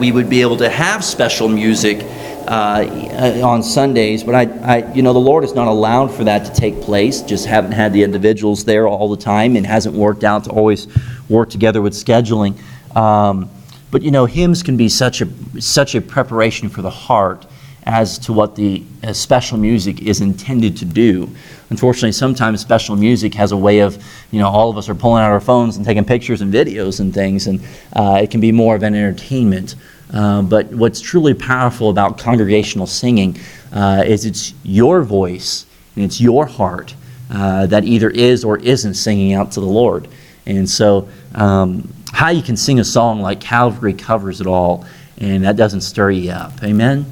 we would be able to have special music uh, on Sundays, but I, I, you know, the Lord has not allowed for that to take place. Just haven't had the individuals there all the time, and hasn't worked out to always work together with scheduling. Um, but you know, hymns can be such a such a preparation for the heart as to what the uh, special music is intended to do. Unfortunately, sometimes special music has a way of, you know, all of us are pulling out our phones and taking pictures and videos and things, and uh, it can be more of an entertainment. Uh, but what's truly powerful about congregational singing uh, is it's your voice and it's your heart uh, that either is or isn't singing out to the Lord. And so, um, how you can sing a song like Calvary covers it all, and that doesn't stir you up. Amen?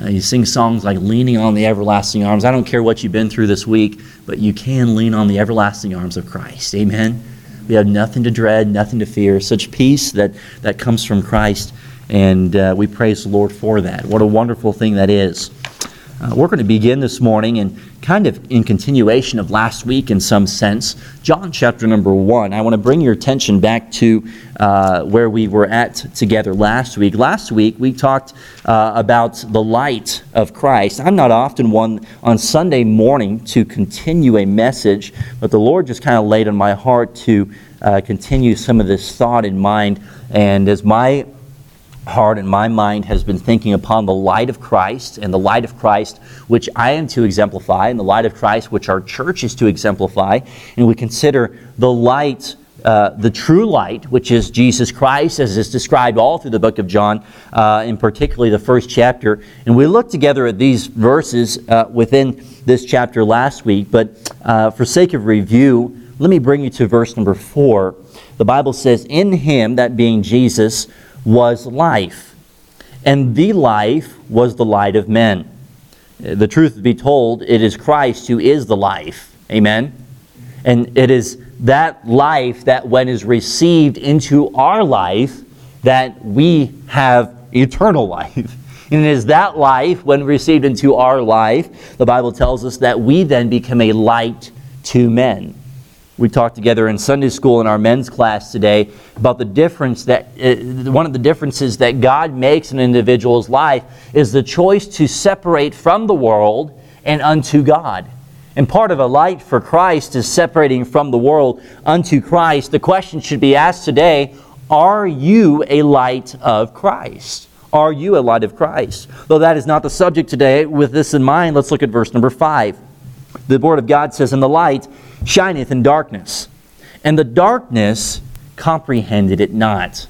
Uh, you sing songs like Leaning on the Everlasting Arms. I don't care what you've been through this week, but you can lean on the everlasting arms of Christ. Amen? We have nothing to dread, nothing to fear, such peace that, that comes from Christ, and uh, we praise the Lord for that. What a wonderful thing that is. Uh, we're going to begin this morning and kind of in continuation of last week in some sense, John chapter number one. I want to bring your attention back to uh, where we were at together last week. Last week we talked uh, about the light of Christ. I'm not often one on Sunday morning to continue a message, but the Lord just kind of laid on my heart to uh, continue some of this thought in mind. And as my heart and my mind has been thinking upon the light of Christ and the light of Christ which I am to exemplify and the light of Christ which our church is to exemplify. And we consider the light, uh, the true light, which is Jesus Christ, as is described all through the book of John, uh, in particularly the first chapter. And we looked together at these verses uh, within this chapter last week, but uh, for sake of review, let me bring you to verse number four. The Bible says, In him, that being Jesus, was life, and the life was the light of men. Uh, the truth be told, it is Christ who is the life. Amen? And it is that life that, when is received into our life, that we have eternal life. And it is that life, when received into our life, the Bible tells us that we then become a light to men. We talked together in Sunday school in our men's class today about the difference that uh, one of the differences that God makes in an individual's life is the choice to separate from the world and unto God. And part of a light for Christ is separating from the world unto Christ. The question should be asked today Are you a light of Christ? Are you a light of Christ? Though that is not the subject today, with this in mind, let's look at verse number 5. The Word of God says, And the light shineth in darkness, and the darkness comprehended it not.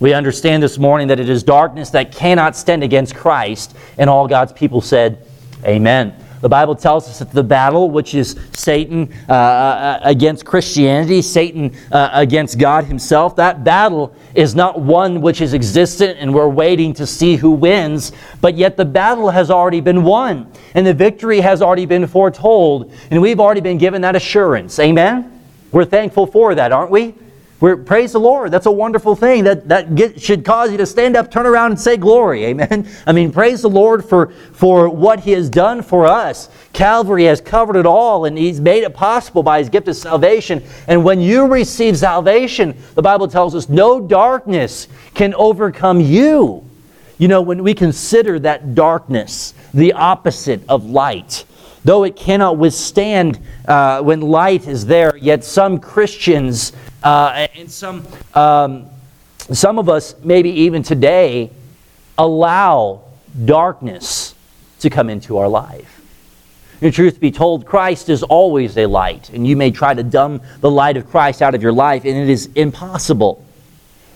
We understand this morning that it is darkness that cannot stand against Christ, and all God's people said, Amen. The Bible tells us that the battle, which is Satan uh, uh against Christianity, Satan uh, against God Himself, that battle is not one which is existent and we're waiting to see who wins, but yet the battle has already been won and the victory has already been foretold, and we've already been given that assurance. Amen? We're thankful for that, aren't we? We're, praise the Lord. That's a wonderful thing. That, that get, should cause you to stand up, turn around, and say glory. Amen. I mean, praise the Lord for, for what He has done for us. Calvary has covered it all, and He's made it possible by His gift of salvation. And when you receive salvation, the Bible tells us no darkness can overcome you. You know, when we consider that darkness, the opposite of light, though it cannot withstand uh, when light is there, yet some Christians uh, and some, um, some of us, maybe even today, allow darkness to come into our life. In truth be told, Christ is always a light, and you may try to dumb the light of Christ out of your life, and it is impossible.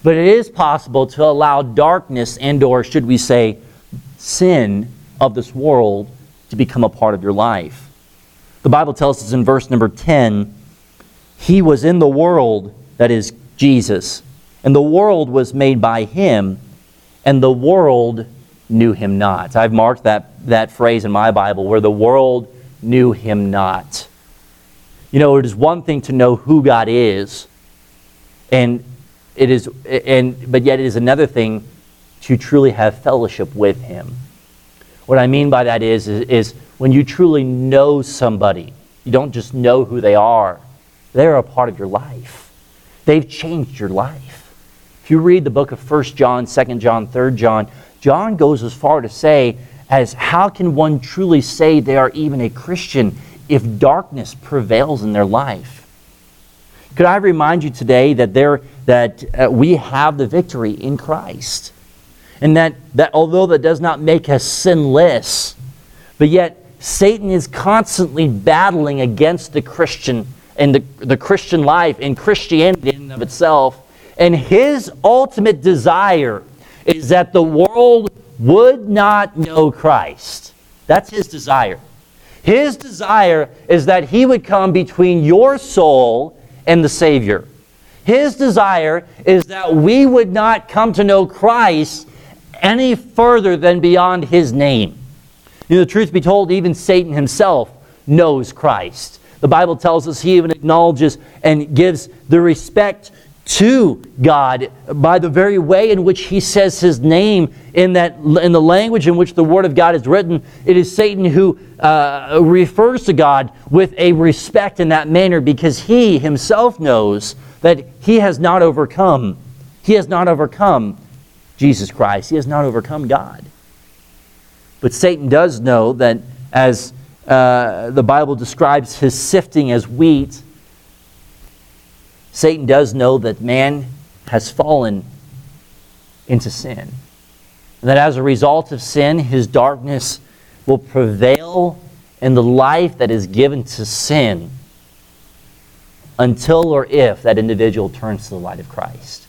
But it is possible to allow darkness and or should we say sin of this world to become a part of your life. The Bible tells us in verse number 10 he was in the world, that is, Jesus, and the world was made by him, and the world knew him not. I've marked that, that phrase in my Bible where the world knew him not. You know, it is one thing to know who God is, and it is, and, but yet it is another thing to truly have fellowship with him. What I mean by that is, is, is when you truly know somebody, you don't just know who they are they're a part of your life. They've changed your life. If you read the book of 1 John, 2 John, 3 John, John goes as far to say, as how can one truly say they are even a Christian if darkness prevails in their life? Could I remind you today that, there, that uh, we have the victory in Christ? And that, that although that does not make us sinless, but yet Satan is constantly battling against the Christian and the, the Christian life and Christianity in and of itself. And his ultimate desire is that the world would not know Christ. That's his desire. His desire is that he would come between your soul and the Savior. His desire is that we would not come to know Christ any further than beyond his name. You know, the truth be told, even Satan himself knows Christ. The Bible tells us he even acknowledges and gives the respect to God by the very way in which he says his name in that in the language in which the word of God is written it is Satan who uh, refers to God with a respect in that manner because he himself knows that he has not overcome he has not overcome Jesus Christ he has not overcome God but Satan does know that as uh, the Bible describes his sifting as wheat Satan does know that man has fallen into sin. And that as a result of sin, his darkness will prevail in the life that is given to sin until or if that individual turns to the light of Christ.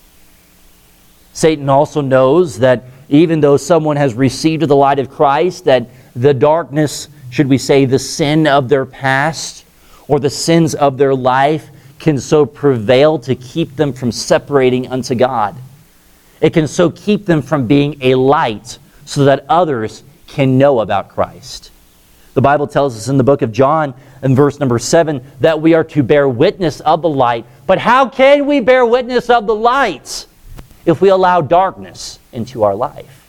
Satan also knows that even though someone has received the light of Christ, that the darkness, should we say, the sin of their past or the sins of their life, can so prevail to keep them from separating unto God. It can so keep them from being a light so that others can know about Christ. The Bible tells us in the book of John, in verse number 7, that we are to bear witness of the light. But how can we bear witness of the light if we allow darkness into our life?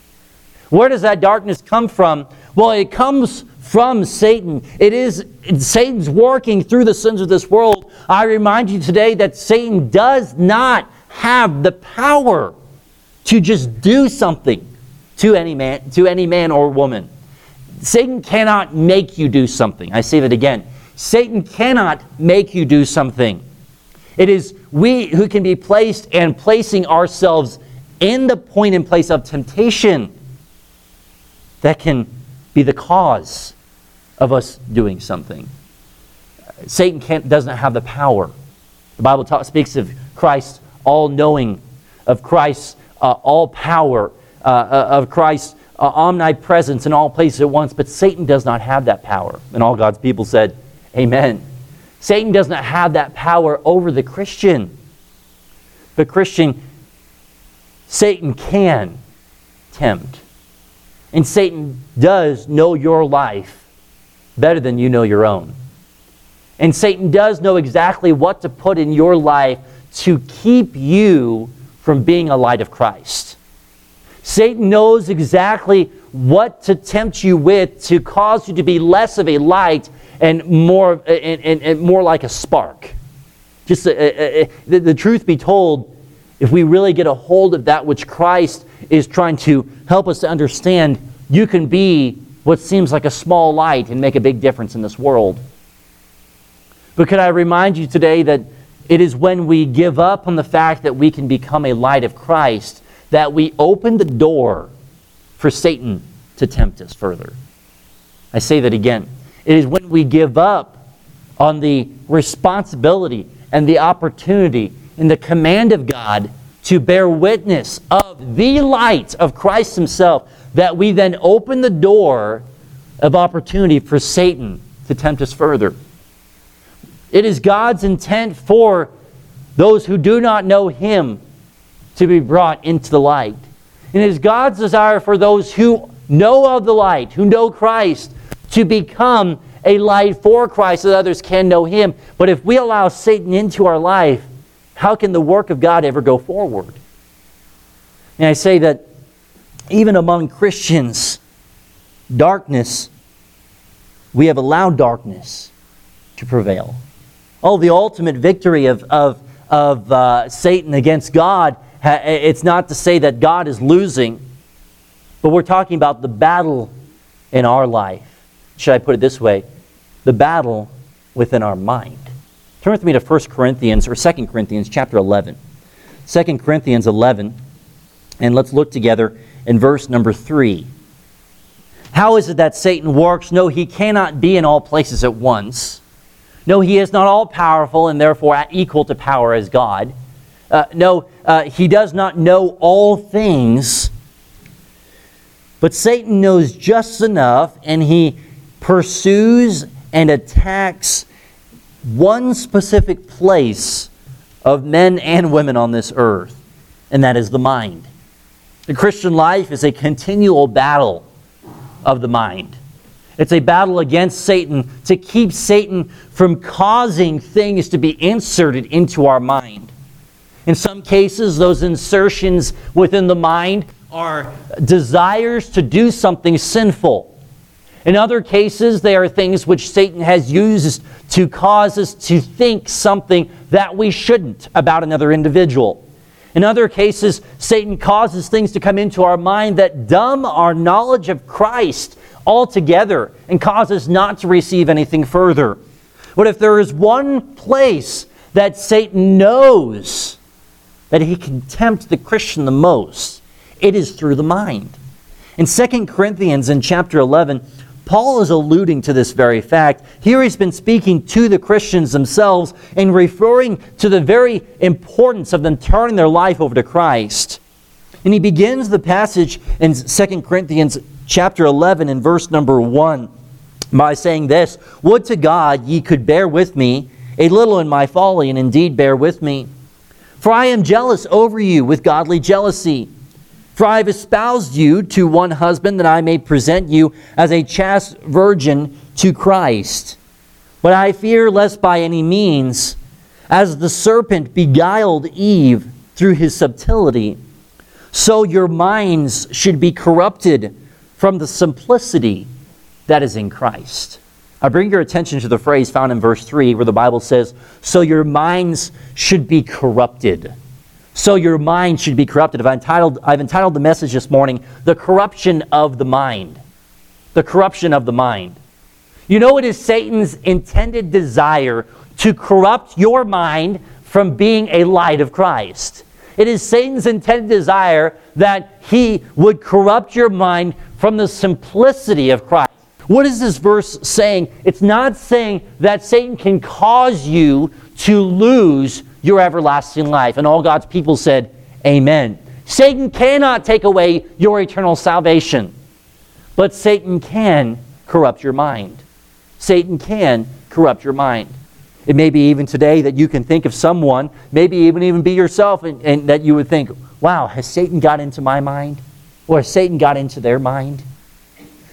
Where does that darkness come from? Well, it comes from Satan. It is Satan's working through the sins of this world. I remind you today that Satan does not have the power to just do something to any man, to any man or woman. Satan cannot make you do something. I say that again. Satan cannot make you do something. It is we who can be placed and placing ourselves in the point and place of temptation that can be the cause of us doing something. Satan can't, doesn't have the power. The Bible talk, speaks of Christ all knowing, of Christ's uh, all power, uh, uh, of Christ's uh, omnipresence in all places at once, but Satan does not have that power. And all God's people said, Amen. Satan does not have that power over the Christian. But, Christian, Satan can tempt. And Satan does know your life better than you know your own. And Satan does know exactly what to put in your life to keep you from being a light of Christ. Satan knows exactly what to tempt you with to cause you to be less of a light and more, and, and, and more like a spark. Just a, a, a, the, the truth be told, if we really get a hold of that which Christ is trying to help us to understand, you can be what seems like a small light and make a big difference in this world. But could I remind you today that it is when we give up on the fact that we can become a light of Christ that we open the door for Satan to tempt us further. I say that again. It is when we give up on the responsibility and the opportunity and the command of God to bear witness of the light of Christ Himself that we then open the door of opportunity for Satan to tempt us further. It is God's intent for those who do not know Him to be brought into the light. And it is God's desire for those who know of the light, who know Christ, to become a light for Christ so that others can know Him. But if we allow Satan into our life, how can the work of God ever go forward? And I say that even among Christians, darkness, we have allowed darkness to prevail. Oh, the ultimate victory of, of, of uh, Satan against God it's not to say that God is losing, but we're talking about the battle in our life. Should I put it this way? The battle within our mind. Turn with me to 1 Corinthians or 2 Corinthians chapter 11. 2 Corinthians 11, and let's look together in verse number 3. How is it that Satan works? No, he cannot be in all places at once. No, he is not all powerful and therefore equal to power as God. Uh, no, uh, he does not know all things. But Satan knows just enough and he pursues and attacks one specific place of men and women on this earth, and that is the mind. The Christian life is a continual battle of the mind. It's a battle against Satan to keep Satan from causing things to be inserted into our mind. In some cases, those insertions within the mind are desires to do something sinful. In other cases, they are things which Satan has used to cause us to think something that we shouldn't about another individual. In other cases, Satan causes things to come into our mind that dumb our knowledge of Christ altogether and cause us not to receive anything further. But if there is one place that Satan knows that he can tempt the Christian the most, it is through the mind. In 2 Corinthians in chapter 11, Paul is alluding to this very fact. Here he's been speaking to the Christians themselves and referring to the very importance of them turning their life over to Christ. And he begins the passage in 2 Corinthians chapter 11 and verse number 1 by saying this Would to God ye could bear with me a little in my folly, and indeed bear with me. For I am jealous over you with godly jealousy. For I have espoused you to one husband that I may present you as a chaste virgin to Christ. But I fear lest by any means, as the serpent beguiled Eve through his subtlety, so your minds should be corrupted from the simplicity that is in Christ. I bring your attention to the phrase found in verse 3 where the Bible says, So your minds should be corrupted so your mind should be corrupted. I've entitled, I've entitled the message this morning, The Corruption of the Mind. The Corruption of the Mind. You know, it is Satan's intended desire to corrupt your mind from being a light of Christ. It is Satan's intended desire that he would corrupt your mind from the simplicity of Christ. What is this verse saying? It's not saying that Satan can cause you to lose your everlasting life. And all God's people said, Amen. Satan cannot take away your eternal salvation, but Satan can corrupt your mind. Satan can corrupt your mind. It may be even today that you can think of someone, maybe even even be yourself, and, and that you would think, wow, has Satan got into my mind? Or has Satan got into their mind?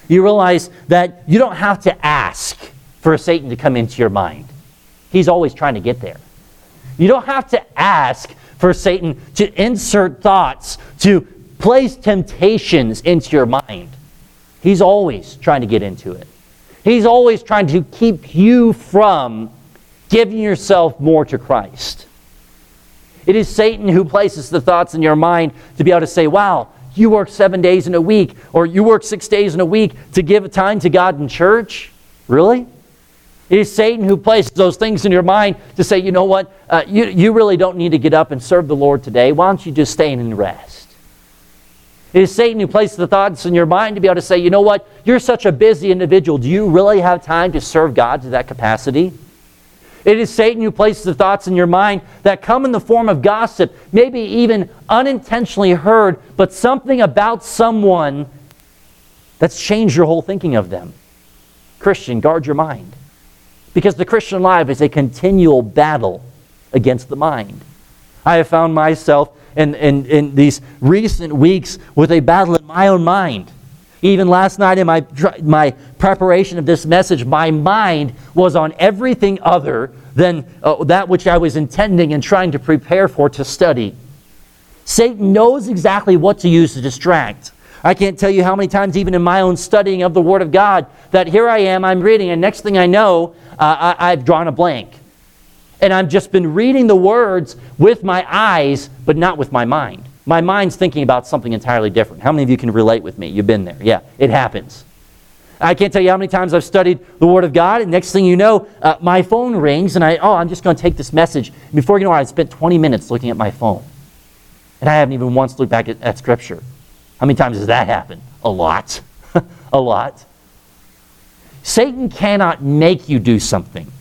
You realize that you don't have to ask for Satan to come into your mind. He's always trying to get there. You don't have to ask for Satan to insert thoughts, to place temptations into your mind. He's always trying to get into it. He's always trying to keep you from giving yourself more to Christ. It is Satan who places the thoughts in your mind to be able to say, wow, you work seven days in a week, or you work six days in a week to give time to God in church? Really? It is Satan who places those things in your mind to say, you know what, uh, you, you really don't need to get up and serve the Lord today. Why don't you just stay in and rest? It is Satan who places the thoughts in your mind to be able to say, you know what, you're such a busy individual. Do you really have time to serve God to that capacity? It is Satan who places the thoughts in your mind that come in the form of gossip, maybe even unintentionally heard, but something about someone that's changed your whole thinking of them. Christian, guard your mind. Because the Christian life is a continual battle against the mind. I have found myself in, in, in these recent weeks with a battle in my own mind. Even last night in my, my preparation of this message, my mind was on everything other than uh, that which I was intending and trying to prepare for to study. Satan knows exactly what to use to distract. I can't tell you how many times, even in my own studying of the Word of God, that here I am, I'm reading, and next thing I know, uh, I, I've drawn a blank. And I've just been reading the words with my eyes, but not with my mind. My mind's thinking about something entirely different. How many of you can relate with me? You've been there. Yeah, it happens. I can't tell you how many times I've studied the Word of God, and next thing you know, uh, my phone rings, and I, oh, I'm just going to take this message. Before you know it, I spent 20 minutes looking at my phone. And I haven't even once looked back at, at Scripture. How many times has that happened? A lot. a lot. Satan cannot make you do something,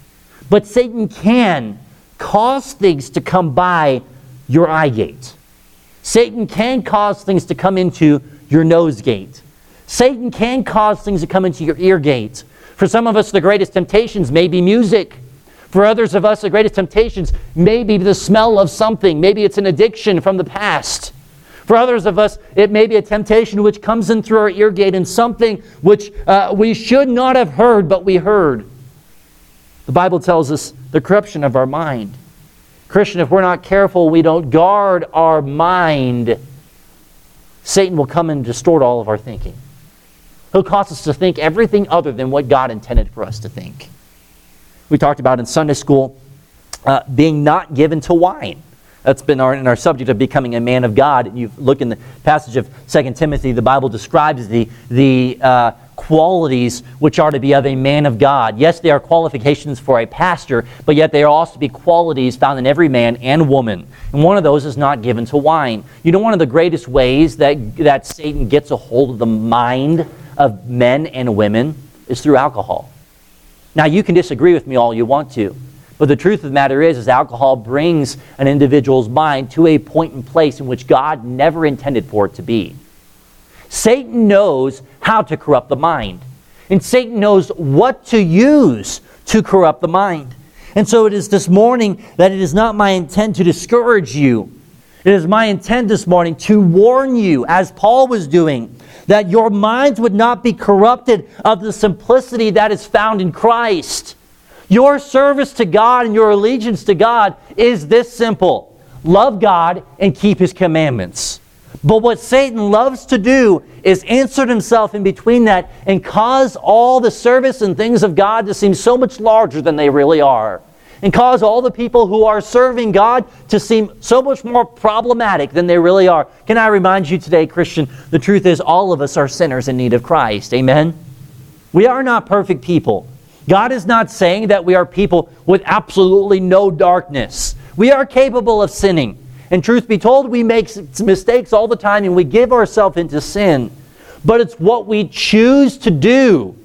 but Satan can cause things to come by your eye gate. Satan can cause things to come into your nose gate. Satan can cause things to come into your ear gate. For some of us, the greatest temptations may be music. For others of us, the greatest temptations may be the smell of something. Maybe it's an addiction from the past. For others of us, it may be a temptation which comes in through our ear gate and something which uh, we should not have heard, but we heard. The Bible tells us the corruption of our mind. Christian, if we're not careful, we don't guard our mind, Satan will come and distort all of our thinking. He'll cause us to think everything other than what God intended for us to think. We talked about in Sunday school uh, being not given to wine. That's been our, in our subject of becoming a man of God. And you look in the passage of 2 Timothy, the Bible describes the, the uh, qualities which are to be of a man of God. Yes, they are qualifications for a pastor, but yet they are also to be qualities found in every man and woman. And one of those is not given to wine. You know, one of the greatest ways that, that Satan gets a hold of the mind of men and women is through alcohol. Now, you can disagree with me all you want to. But the truth of the matter is, is alcohol brings an individual's mind to a point and place in which God never intended for it to be. Satan knows how to corrupt the mind. And Satan knows what to use to corrupt the mind. And so it is this morning that it is not my intent to discourage you. It is my intent this morning to warn you, as Paul was doing, that your minds would not be corrupted of the simplicity that is found in Christ. Your service to God and your allegiance to God is this simple love God and keep His commandments. But what Satan loves to do is insert himself in between that and cause all the service and things of God to seem so much larger than they really are. And cause all the people who are serving God to seem so much more problematic than they really are. Can I remind you today, Christian, the truth is all of us are sinners in need of Christ. Amen? We are not perfect people. God is not saying that we are people with absolutely no darkness. We are capable of sinning. And truth be told, we make mistakes all the time and we give ourselves into sin. But it's what we choose to do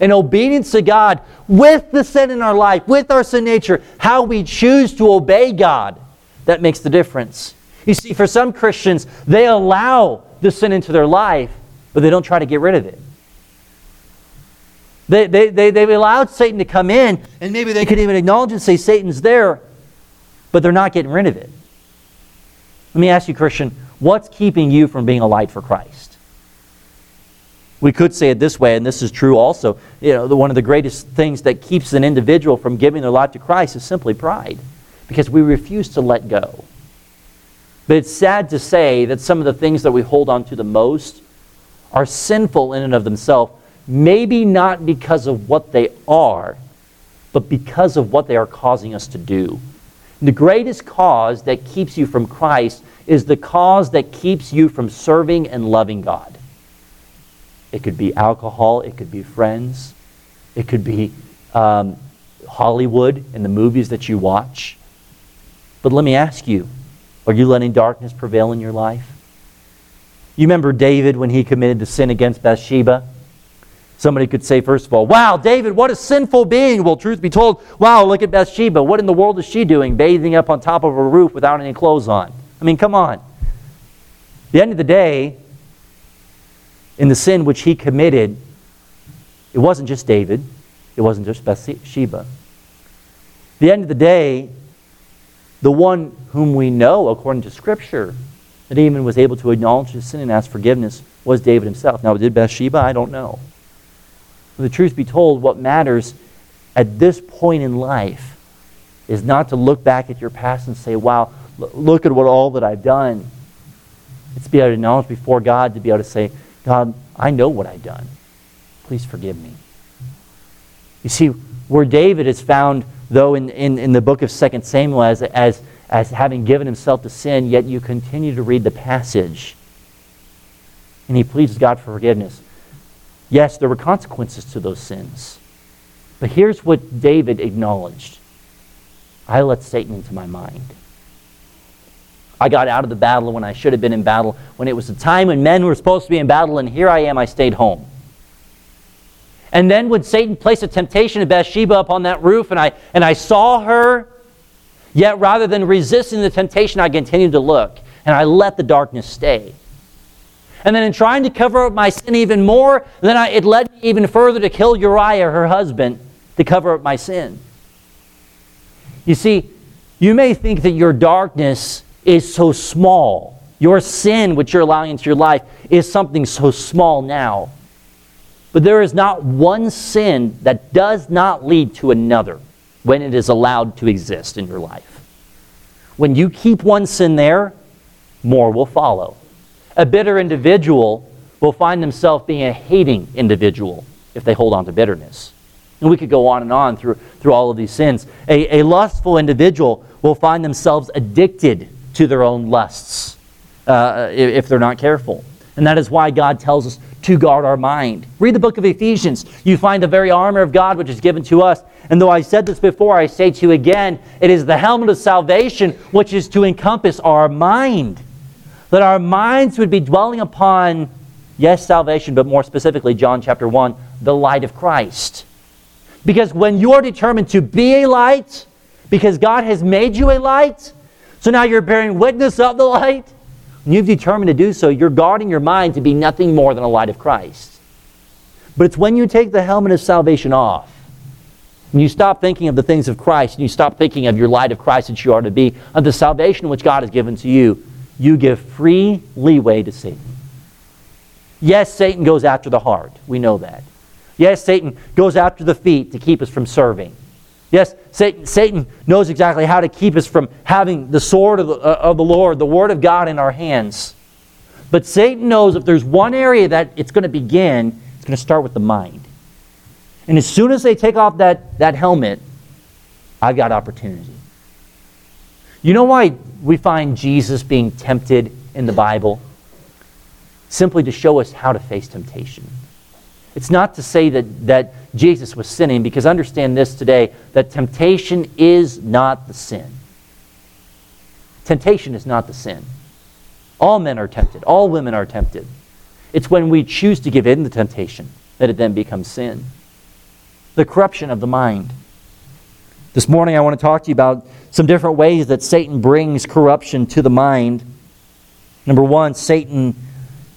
in obedience to God with the sin in our life, with our sin nature, how we choose to obey God, that makes the difference. You see, for some Christians, they allow the sin into their life, but they don't try to get rid of it. They, they, they, they've allowed Satan to come in, and maybe they could even acknowledge and say Satan's there, but they're not getting rid of it. Let me ask you, Christian, what's keeping you from being a light for Christ? We could say it this way, and this is true also. You know, the, one of the greatest things that keeps an individual from giving their life to Christ is simply pride, because we refuse to let go. But it's sad to say that some of the things that we hold on to the most are sinful in and of themselves maybe not because of what they are, but because of what they are causing us to do. The greatest cause that keeps you from Christ is the cause that keeps you from serving and loving God. It could be alcohol, it could be friends, it could be um, Hollywood and the movies that you watch. But let me ask you are you letting darkness prevail in your life? You remember David when he committed the sin against Bathsheba? Somebody could say, first of all, wow, David, what a sinful being. Well, truth be told, wow, look at Bathsheba. What in the world is she doing, bathing up on top of a roof without any clothes on? I mean, come on. The end of the day, in the sin which he committed, it wasn't just David, it wasn't just Bathsheba. At the end of the day, the one whom we know, according to Scripture, that even was able to acknowledge his sin and ask forgiveness was David himself. Now, did Bathsheba? I don't know. The truth be told, what matters at this point in life is not to look back at your past and say, wow, look at what all that I've done. It's to be able to acknowledge before God, to be able to say, God, I know what I've done. Please forgive me. You see, where David is found though in, in, in the book of 2 Samuel, as, as, as having given himself to sin, yet you continue to read the passage. And he pleads God for forgiveness. Yes, there were consequences to those sins. But here's what David acknowledged I let Satan into my mind. I got out of the battle when I should have been in battle, when it was the time when men were supposed to be in battle, and here I am, I stayed home. And then when Satan placed a temptation of Bathsheba upon that roof, and I, and I saw her, yet rather than resisting the temptation, I continued to look, and I let the darkness stay. And then in trying to cover up my sin even more, then I, it led me even further to kill Uriah, her husband, to cover up my sin. You see, you may think that your darkness is so small. Your sin, which you're allowing into your life, is something so small now. But there is not one sin that does not lead to another when it is allowed to exist in your life. When you keep one sin there, more will follow. A bitter individual will find themselves being a hating individual if they hold on to bitterness. And we could go on and on through, through all of these sins. A, a lustful individual will find themselves addicted to their own lusts uh, if they're not careful. And that is why God tells us to guard our mind. Read the book of Ephesians. You find the very armor of God which is given to us. And though I said this before, I say to you again, it is the helmet of salvation which is to encompass our mind. That our minds would be dwelling upon, yes, salvation, but more specifically, John chapter 1, the light of Christ. Because when you're determined to be a light, because God has made you a light, so now you're bearing witness of the light, and you've determined to do so, you're guarding your mind to be nothing more than a light of Christ. But it's when you take the helmet of salvation off, and you stop thinking of the things of Christ, and you stop thinking of your light of Christ that you are to be, of the salvation which God has given to you, you give free leeway to Satan. Yes, Satan goes after the heart. We know that. Yes, Satan goes after the feet to keep us from serving. Yes, Satan, Satan knows exactly how to keep us from having the sword of the, uh, of the Lord, the Word of God in our hands. But Satan knows if there's one area that it's going to begin, it's going to start with the mind. And as soon as they take off that, that helmet, I've got opportunity. You know why we find Jesus being tempted in the Bible? Simply to show us how to face temptation. It's not to say that, that Jesus was sinning, because understand this today that temptation is not the sin. Temptation is not the sin. All men are tempted, all women are tempted. It's when we choose to give in to temptation that it then becomes sin. The corruption of the mind. This morning, I want to talk to you about some different ways that Satan brings corruption to the mind. Number one, Satan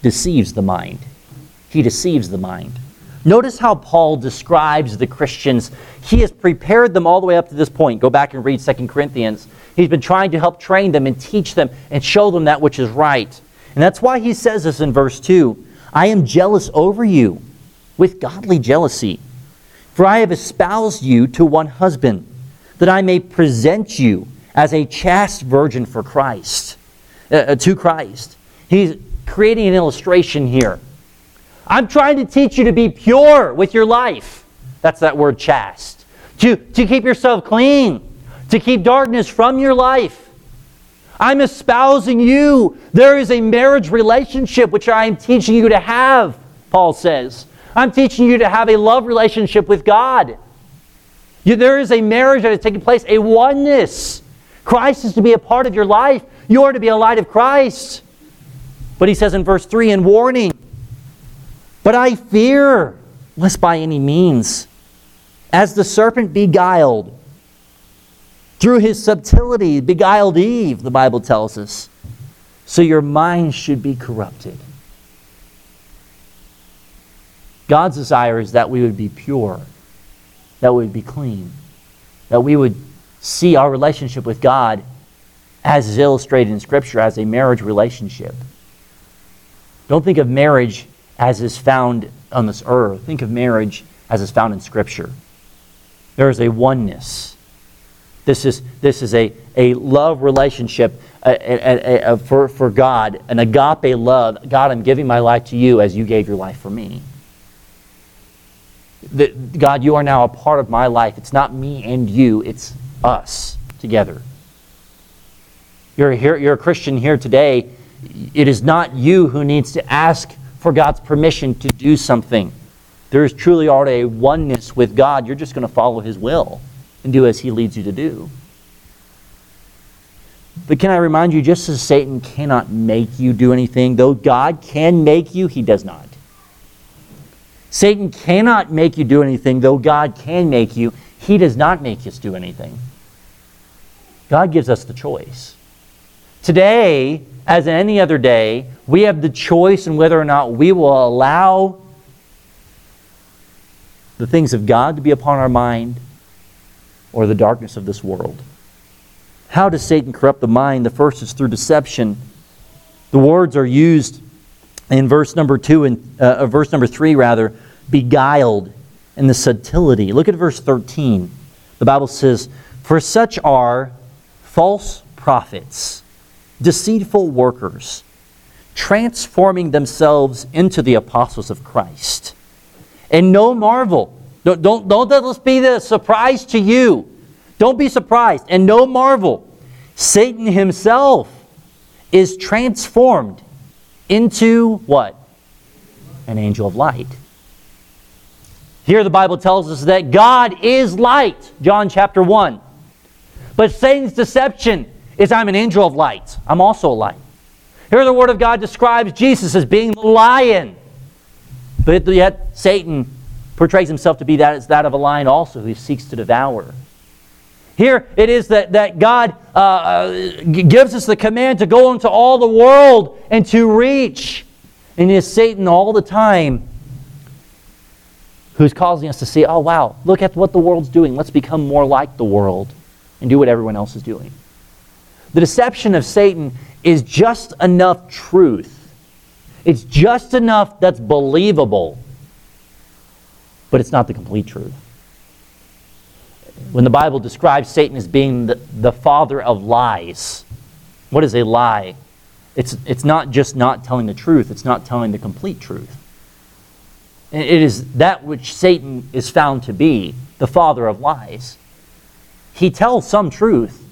deceives the mind. He deceives the mind. Notice how Paul describes the Christians. He has prepared them all the way up to this point. Go back and read 2 Corinthians. He's been trying to help train them and teach them and show them that which is right. And that's why he says this in verse 2 I am jealous over you with godly jealousy, for I have espoused you to one husband, that I may present you as a chaste virgin for Christ, uh, uh to Christ. He's creating an illustration here I'm trying to teach you to be pure with your life. That's that word chaste. To, to keep yourself clean, to keep darkness from your life. I'm espousing you. There is a marriage relationship which I am teaching you to have, Paul says. I'm teaching you to have a love relationship with God. There is a marriage that is taking place, a oneness. Christ is to be a part of your life. You are to be a light of Christ. But he says in verse 3 in warning, but I fear lest by any means, as the serpent beguiled, through his subtlety, beguiled Eve, the Bible tells us, so your mind should be corrupted. God's desire is that we would be pure, that we would be clean, that we would see our relationship with God as is illustrated in Scripture as a marriage relationship. Don't think of marriage as is found on this earth. Think of marriage as is found in Scripture. There is a oneness. This is, this is a, a love relationship a, a, a, for, for God, an agape love. God, I'm giving my life to you as you gave your life for me. That God, you are now a part of my life. It's not me and you, it's us together. You're, here, you're a Christian here today. It is not you who needs to ask for God's permission to do something. There is truly already a oneness with God. You're just going to follow His will and do as He leads you to do. But can I remind you, just as Satan cannot make you do anything, though God can make you, he does not. Satan cannot make you do anything, though God can make you, he does not make us do anything. God gives us the choice. Today, as any other day, we have the choice in whether or not we will allow the things of God to be upon our mind or the darkness of this world. How does Satan corrupt the mind? The first is through deception. The words are used in verse number two and uh, verse number three rather, beguiled in the subtlety. Look at verse 13. The Bible says, For such are false prophets, deceitful workers, transforming themselves into the apostles of Christ. And no marvel. Don't, don't, don't let this be the surprise to you don't be surprised, and no marvel. Satan himself is transformed into what? An angel of light. Here the Bible tells us that God is light, John chapter 1. But Satan's deception is I'm an angel of light. I'm also a light. Here the Word of God describes Jesus as being the lion. But yet Satan portrays himself to be that as that of a lion also who seeks to devour. Here it is that, that God uh, uh gives us the command to go into all the world and to reach. And it is Satan all the time who's causing us to see, oh, wow, look at what the world's doing. Let's become more like the world and do what everyone else is doing. The deception of Satan is just enough truth. It's just enough that's believable, but it's not the complete truth when the Bible describes Satan as being the, the father of lies, what is a lie? It's, it's not just not telling the truth, it's not telling the complete truth. It is that which Satan is found to be, the father of lies. He tells some truth,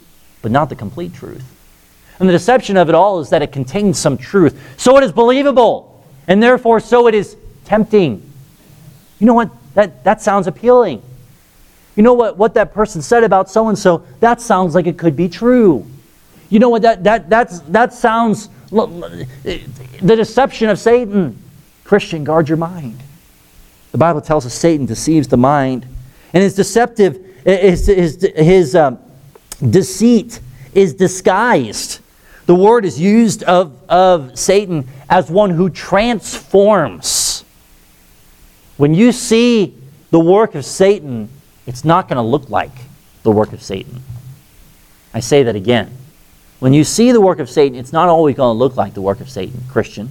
but not the complete truth. And the deception of it all is that it contains some truth. So it is believable, and therefore so it is tempting. You know what? That, that sounds appealing you know what, what that person said about so and so, that sounds like it could be true. You know what, that, that, that's, that sounds, the deception of Satan. Christian, guard your mind. The Bible tells us Satan deceives the mind. And his deceptive, his, his, his um, deceit is disguised. The word is used of, of Satan as one who transforms. When you see the work of Satan, it's not going to look like the work of Satan. I say that again. When you see the work of Satan, it's not always going to look like the work of Satan, Christian.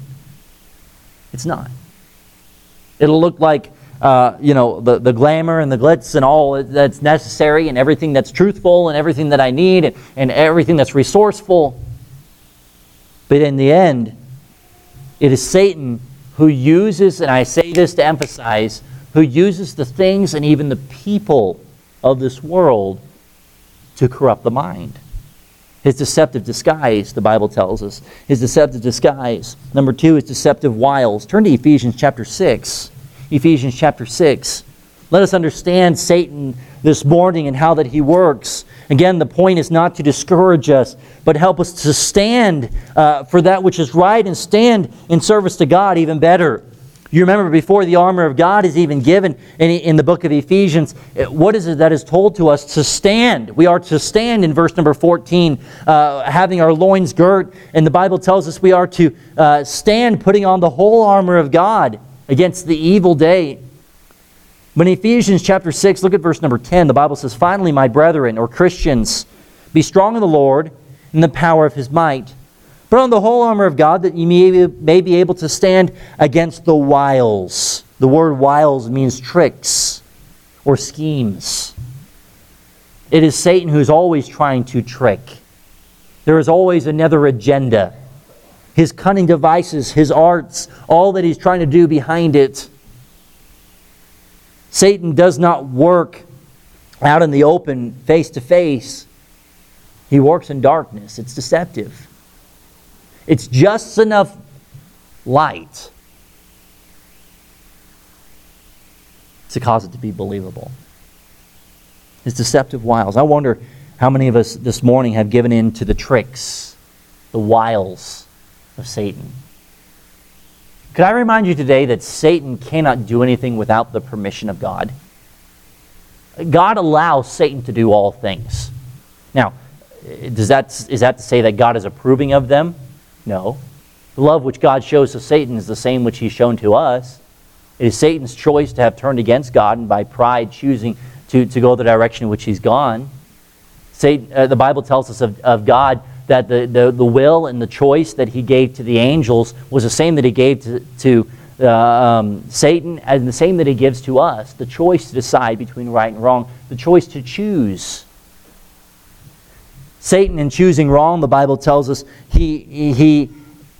It's not. It'll look like, uh, you know, the, the glamour and the glitz and all that's necessary and everything that's truthful and everything that I need and, and everything that's resourceful. But in the end, it is Satan who uses, and I say this to emphasize, who uses the things and even the people of this world to corrupt the mind. His deceptive disguise, the Bible tells us. His deceptive disguise. Number two is deceptive wiles. Turn to Ephesians chapter 6. Ephesians chapter 6. Let us understand Satan this morning and how that he works. Again, the point is not to discourage us, but help us to stand uh, for that which is right and stand in service to God even better. You remember before the armor of God is even given in, in the book of Ephesians, what is it that is told to us? To stand. We are to stand in verse number 14, uh, having our loins girt. And the Bible tells us we are to uh, stand putting on the whole armor of God against the evil day. But in Ephesians chapter 6, look at verse number 10. The Bible says, Finally, my brethren, or Christians, be strong in the Lord and the power of his might. Put on the whole armor of God that you may, may be able to stand against the wiles. The word wiles means tricks or schemes. It is Satan who's always trying to trick. There is always another agenda. His cunning devices, his arts, all that he's trying to do behind it. Satan does not work out in the open, face to face. He works in darkness. It's deceptive. It's just enough light to cause it to be believable. His deceptive wiles. I wonder how many of us this morning have given in to the tricks, the wiles of Satan. Could I remind you today that Satan cannot do anything without the permission of God? God allows Satan to do all things. Now, does that, is that to say that God is approving of them? No. The love which God shows to Satan is the same which he's shown to us. It is Satan's choice to have turned against God and by pride choosing to, to go the direction in which he's gone. Satan, uh, the Bible tells us of, of God that the, the, the will and the choice that he gave to the angels was the same that he gave to, to uh, um, Satan and the same that he gives to us the choice to decide between right and wrong, the choice to choose. Satan, in choosing wrong, the Bible tells us he, he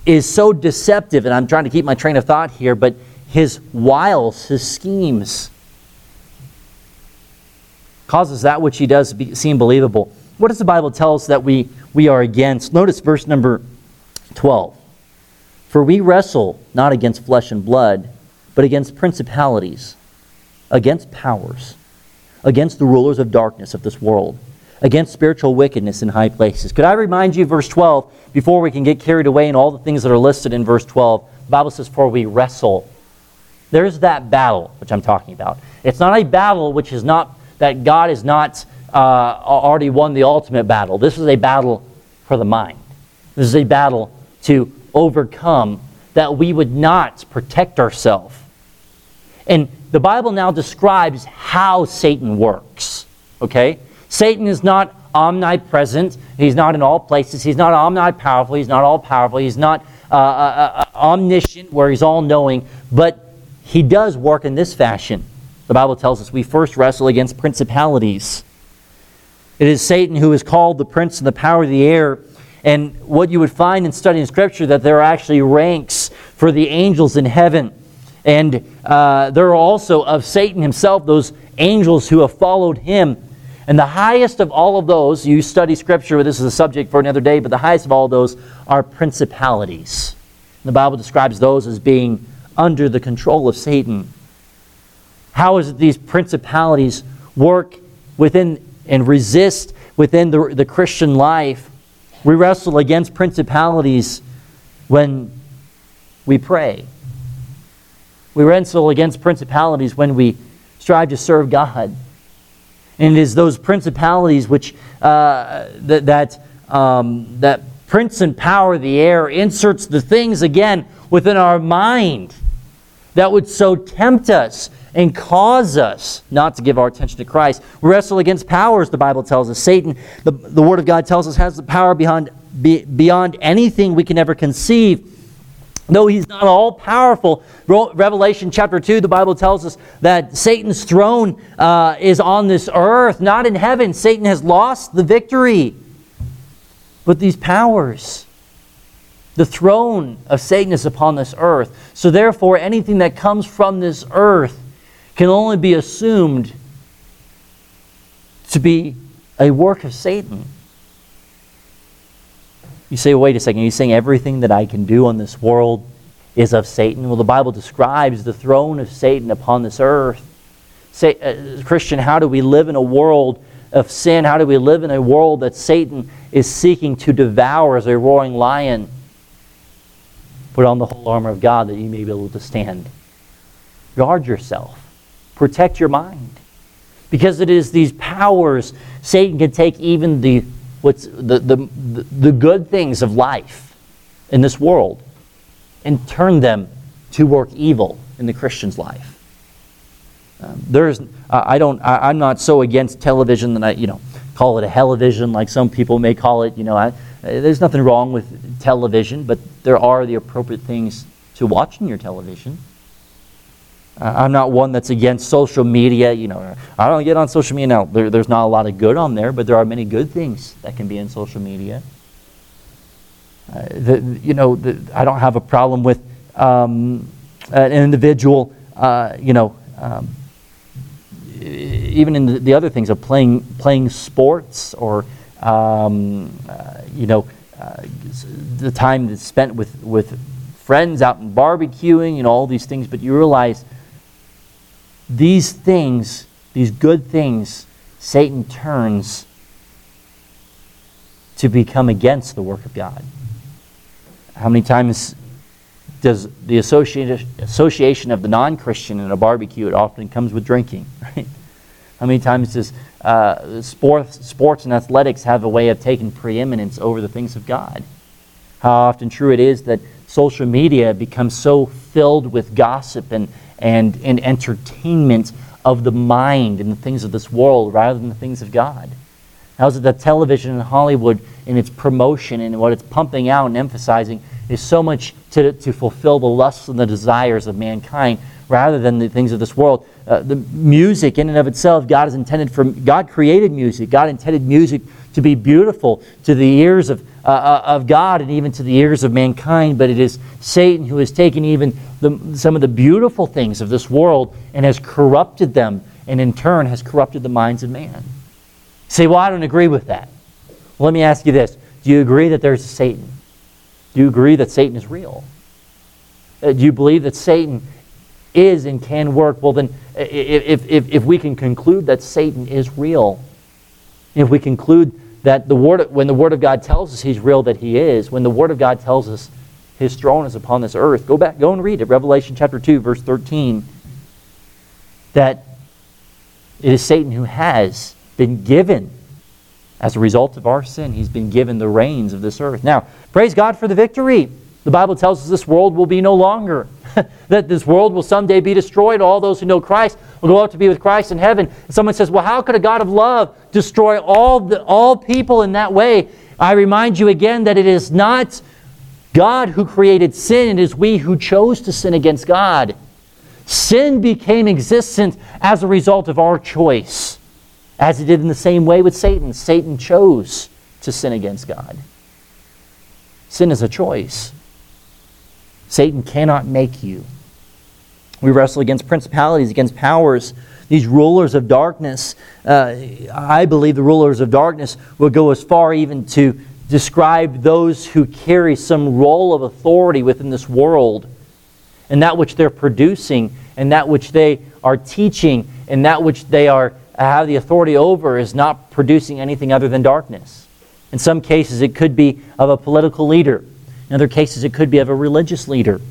is so deceptive, and I'm trying to keep my train of thought here, but his wiles, his schemes, causes that which he does be, seem believable. What does the Bible tell us that we, we are against? Notice verse number 12. For we wrestle not against flesh and blood, but against principalities, against powers, against the rulers of darkness of this world, against spiritual wickedness in high places. Could I remind you, verse 12, before we can get carried away in all the things that are listed in verse 12? The Bible says, For we wrestle. There's that battle which I'm talking about. It's not a battle which is not, that God has not uh, already won the ultimate battle. This is a battle for the mind. This is a battle to overcome that we would not protect ourselves. And the Bible now describes how Satan works. Okay? Satan is not omnipresent. He's not in all places. He's not omnipowerful. He's not all powerful. He's not uh, uh, uh, omniscient, where he's all knowing. But he does work in this fashion. The Bible tells us we first wrestle against principalities. It is Satan who is called the prince of the power of the air. And what you would find in studying Scripture that there are actually ranks for the angels in heaven. And uh, there are also of Satan himself those angels who have followed him. And the highest of all of those, you study Scripture, this is a subject for another day, but the highest of all of those are principalities. The Bible describes those as being under the control of Satan. How is it these principalities work within and resist within the, the Christian life? We wrestle against principalities when we pray. We wrestle against principalities when we strive to serve God. And it is those principalities which uh, that that, um, that prince and power of the air inserts the things again within our mind that would so tempt us and cause us not to give our attention to Christ. We wrestle against powers, the Bible tells us. Satan, the, the Word of God tells us, has the power beyond, be, beyond anything we can ever conceive. Though he's not all powerful, Revelation chapter 2, the Bible tells us that Satan's throne uh, is on this earth, not in heaven. Satan has lost the victory. But these powers, the throne of Satan is upon this earth. So, therefore, anything that comes from this earth can only be assumed to be a work of Satan. You say, wait a second, are you saying everything that I can do on this world is of Satan? Well, the Bible describes the throne of Satan upon this earth. Say, uh, Christian, how do we live in a world of sin? How do we live in a world that Satan is seeking to devour as a roaring lion? Put on the whole armor of God that you may be able to stand. Guard yourself. Protect your mind. Because it is these powers, Satan can take even the, what's, the, the, the good things of life in this world and turn them to work evil in the Christian's life. Um, there's, I don't, I, am not so against television that I, you know, call it a television like some people may call it. You know, I, there's nothing wrong with television, but there are the appropriate things to watch in your television. Uh, I'm not one that's against social media. You know, I don't get on social media now. There, there's not a lot of good on there, but there are many good things that can be in social media. Uh, the, you know, the, I don't have a problem with um, an individual, uh, you know, um, even in the, the other things of playing, playing sports or, um, uh, you know, uh, the time that's spent with, with friends out and barbecuing and all these things, but you realize these things, these good things, Satan turns to become against the work of God. How many times does the association of the non Christian in a barbecue? It often comes with drinking, right? How many times does uh, sports, sports and athletics have a way of taking preeminence over the things of God? How often true it is that social media becomes so filled with gossip and, and, and entertainment of the mind and the things of this world rather than the things of God. How is it that television in Hollywood, in its promotion and what it's pumping out and emphasizing, is so much to, to fulfill the lusts and the desires of mankind rather than the things of this world? Uh, the music, in and of itself, God is intended for. God created music. God intended music to be beautiful to the ears of, uh, uh, of God and even to the ears of mankind. But it is Satan who has taken even the, some of the beautiful things of this world and has corrupted them, and in turn has corrupted the minds of man say, well, I don't agree with that. Well, let me ask you this Do you agree that there's a Satan? Do you agree that Satan is real? Uh, do you believe that Satan is and can work? Well, then, if, if, if we can conclude that Satan is real, if we conclude that the word, when the Word of God tells us He's real, that He is, when the Word of God tells us His throne is upon this earth, go back, go and read it, Revelation chapter 2, verse 13, that it is Satan who has been given, as a result of our sin, he's been given the reins of this earth. Now, praise God for the victory. The Bible tells us this world will be no longer, that this world will someday be destroyed. All those who know Christ will go up to be with Christ in heaven. And someone says, Well, how could a God of love destroy all, the, all people in that way? I remind you again that it is not God who created sin, it is we who chose to sin against God. Sin became existent as a result of our choice. As he did in the same way with Satan. Satan chose to sin against God. Sin is a choice. Satan cannot make you. We wrestle against principalities, against powers, these rulers of darkness. Uh, I believe the rulers of darkness will go as far even to describe those who carry some role of authority within this world and that which they're producing and that which they are teaching and that which they are have the authority over is not producing anything other than darkness. In some cases, it could be of a political leader. In other cases, it could be of a religious leader.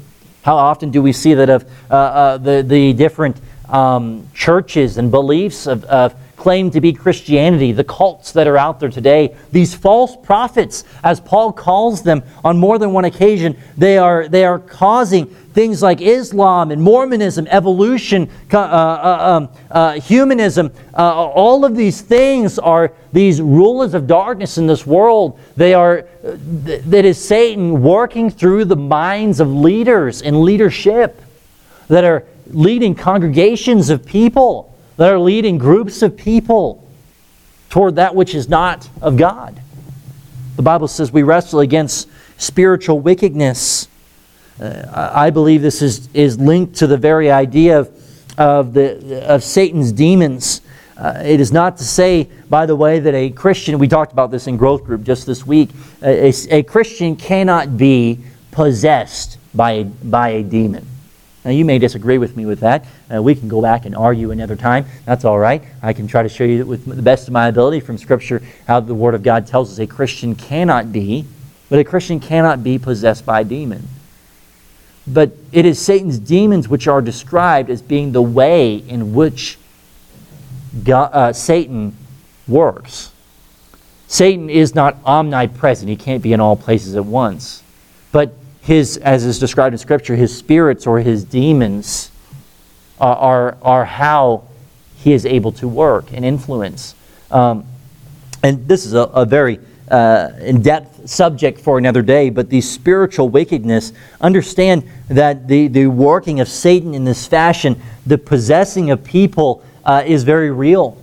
How often do we see that of uh, uh, the, the different um, churches and beliefs of, of claim to be Christianity, the cults that are out there today, these false prophets, as Paul calls them on more than one occasion, they are, they are causing things like Islam and Mormonism, evolution, uh, uh, um, uh, humanism, uh, all of these things are these rulers of darkness in this world. They are, that is Satan working through the minds of leaders and leadership that are leading congregations of people that are leading groups of people toward that which is not of God. The Bible says we wrestle against spiritual wickedness. Uh, I believe this is, is linked to the very idea of, of, the, of Satan's demons. Uh, it is not to say, by the way, that a Christian, we talked about this in growth group just this week, a, a, a Christian cannot be possessed by by a demon. Now, you may disagree with me with that. Uh, we can go back and argue another time. That's all right. I can try to show you with the best of my ability from Scripture how the Word of God tells us a Christian cannot be, but a Christian cannot be possessed by a demon. But it is Satan's demons which are described as being the way in which God, uh, Satan works. Satan is not omnipresent, he can't be in all places at once. But his, as is described in Scripture, his spirits or his demons are, are, are how he is able to work and influence. Um, and this is a, a very uh, in depth subject for another day, but the spiritual wickedness, understand that the, the working of Satan in this fashion, the possessing of people, uh, is very real.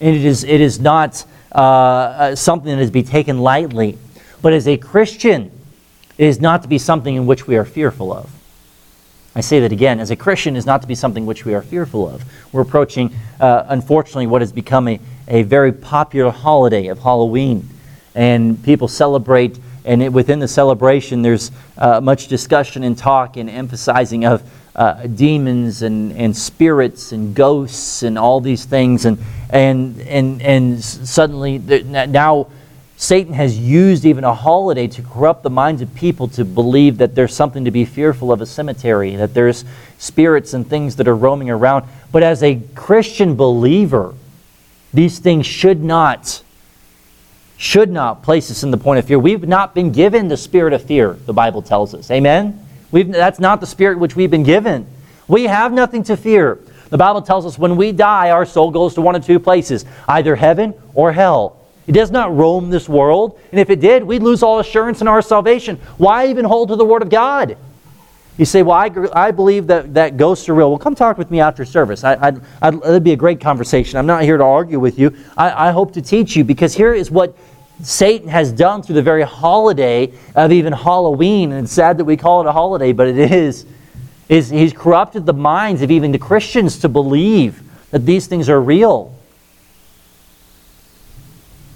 And it is, it is not uh, uh something that is to be taken lightly. But as a Christian, it is not to be something in which we are fearful of. I say that again, as a Christian is not to be something which we are fearful of. We're approaching, uh, unfortunately, what has become a, a very popular holiday of Halloween. And people celebrate, and it, within the celebration, there's uh, much discussion and talk and emphasizing of uh, demons and, and spirits and ghosts and all these things. And, and, and, and suddenly, now, Satan has used even a holiday to corrupt the minds of people to believe that there's something to be fearful of a cemetery, that there's spirits and things that are roaming around. But as a Christian believer, these things should not should not place us in the point of fear. We've not been given the spirit of fear, the Bible tells us. Amen? We've, that's not the spirit which we've been given. We have nothing to fear. The Bible tells us when we die, our soul goes to one of two places either heaven or hell. It does not roam this world. And if it did, we'd lose all assurance in our salvation. Why even hold to the Word of God? You say, Well, I, I believe that, that ghosts are real. Well, come talk with me after service. I, I'd, I'd, it'd be a great conversation. I'm not here to argue with you. I, I hope to teach you because here is what Satan has done through the very holiday of even Halloween. And it's sad that we call it a holiday, but it is. is he's corrupted the minds of even the Christians to believe that these things are real.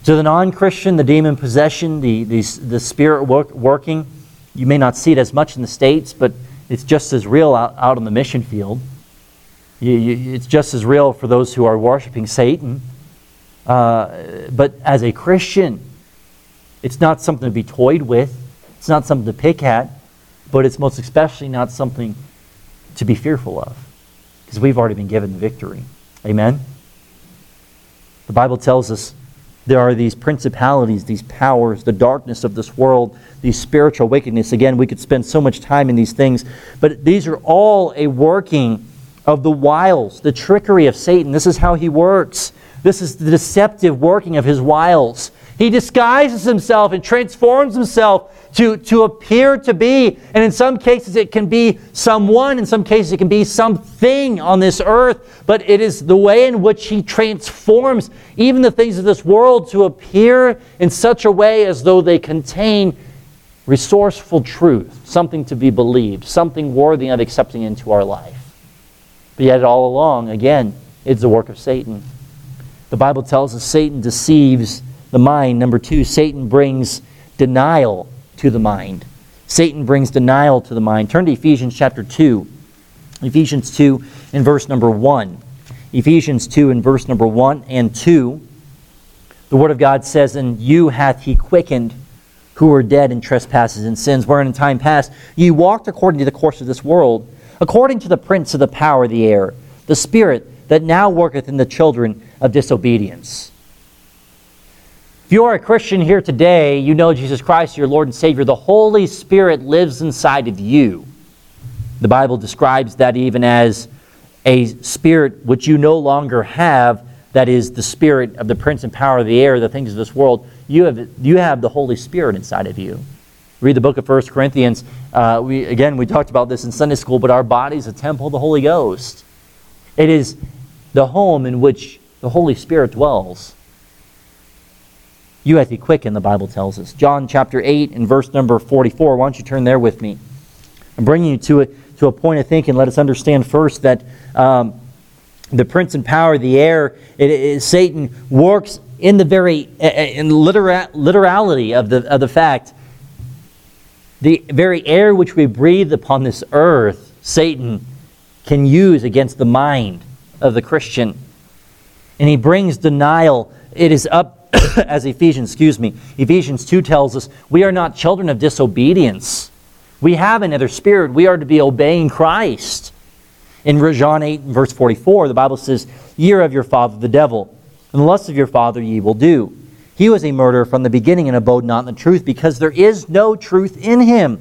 To the non Christian, the demon possession, the, the, the spirit work, working, you may not see it as much in the States, but it's just as real out, out on the mission field. You, you, it's just as real for those who are worshiping Satan. Uh, but as a Christian, it's not something to be toyed with, it's not something to pick at, but it's most especially not something to be fearful of because we've already been given the victory. Amen? The Bible tells us there are these principalities, these powers, the darkness of this world, these spiritual wickedness. Again, we could spend so much time in these things, but these are all a working of the wiles, the trickery of Satan. This is how he works. This is the deceptive working of his wiles. He disguises himself and transforms himself to, to appear to be. And in some cases, it can be someone. In some cases, it can be something on this earth. But it is the way in which he transforms even the things of this world to appear in such a way as though they contain resourceful truth, something to be believed, something worthy of accepting into our life. But yet, all along, again, it's the work of Satan. The Bible tells us Satan deceives the mind. Number two, Satan brings denial to the mind. Satan brings denial to the mind. Turn to Ephesians chapter 2. Ephesians 2 in verse number 1. Ephesians 2 in verse number 1 and 2. The Word of God says, And you hath he quickened who were dead in trespasses and sins, wherein in time past ye walked according to the course of this world, according to the prince of the power of the air, the spirit that now worketh in the children of disobedience if you are a Christian here today, you know Jesus Christ, your Lord and Savior. The Holy Spirit lives inside of you. The Bible describes that even as a spirit which you no longer have, that is the spirit of the prince and power of the air, the things of this world. You have, you have the Holy Spirit inside of you. Read the book of 1 Corinthians. Uh, we, again, we talked about this in Sunday school, but our body is a temple of the Holy Ghost. It is the home in which the Holy Spirit dwells you have to be quick, the Bible tells us. John chapter 8 and verse number 44. Why don't you turn there with me? I'm bringing you to a, to a point of thinking. Let us understand first that um, the prince and power of the air, it, it, Satan, works in the very in litera, literality of the, of the fact. The very air which we breathe upon this earth, Satan can use against the mind of the Christian. And he brings denial. It is up as Ephesians, excuse me, Ephesians 2 tells us, we are not children of disobedience. We have another spirit. We are to be obeying Christ. In John 8, verse 44, the Bible says, Ye are of your father the devil, and the lust of your father ye will do. He was a murderer from the beginning and abode not in the truth, because there is no truth in him.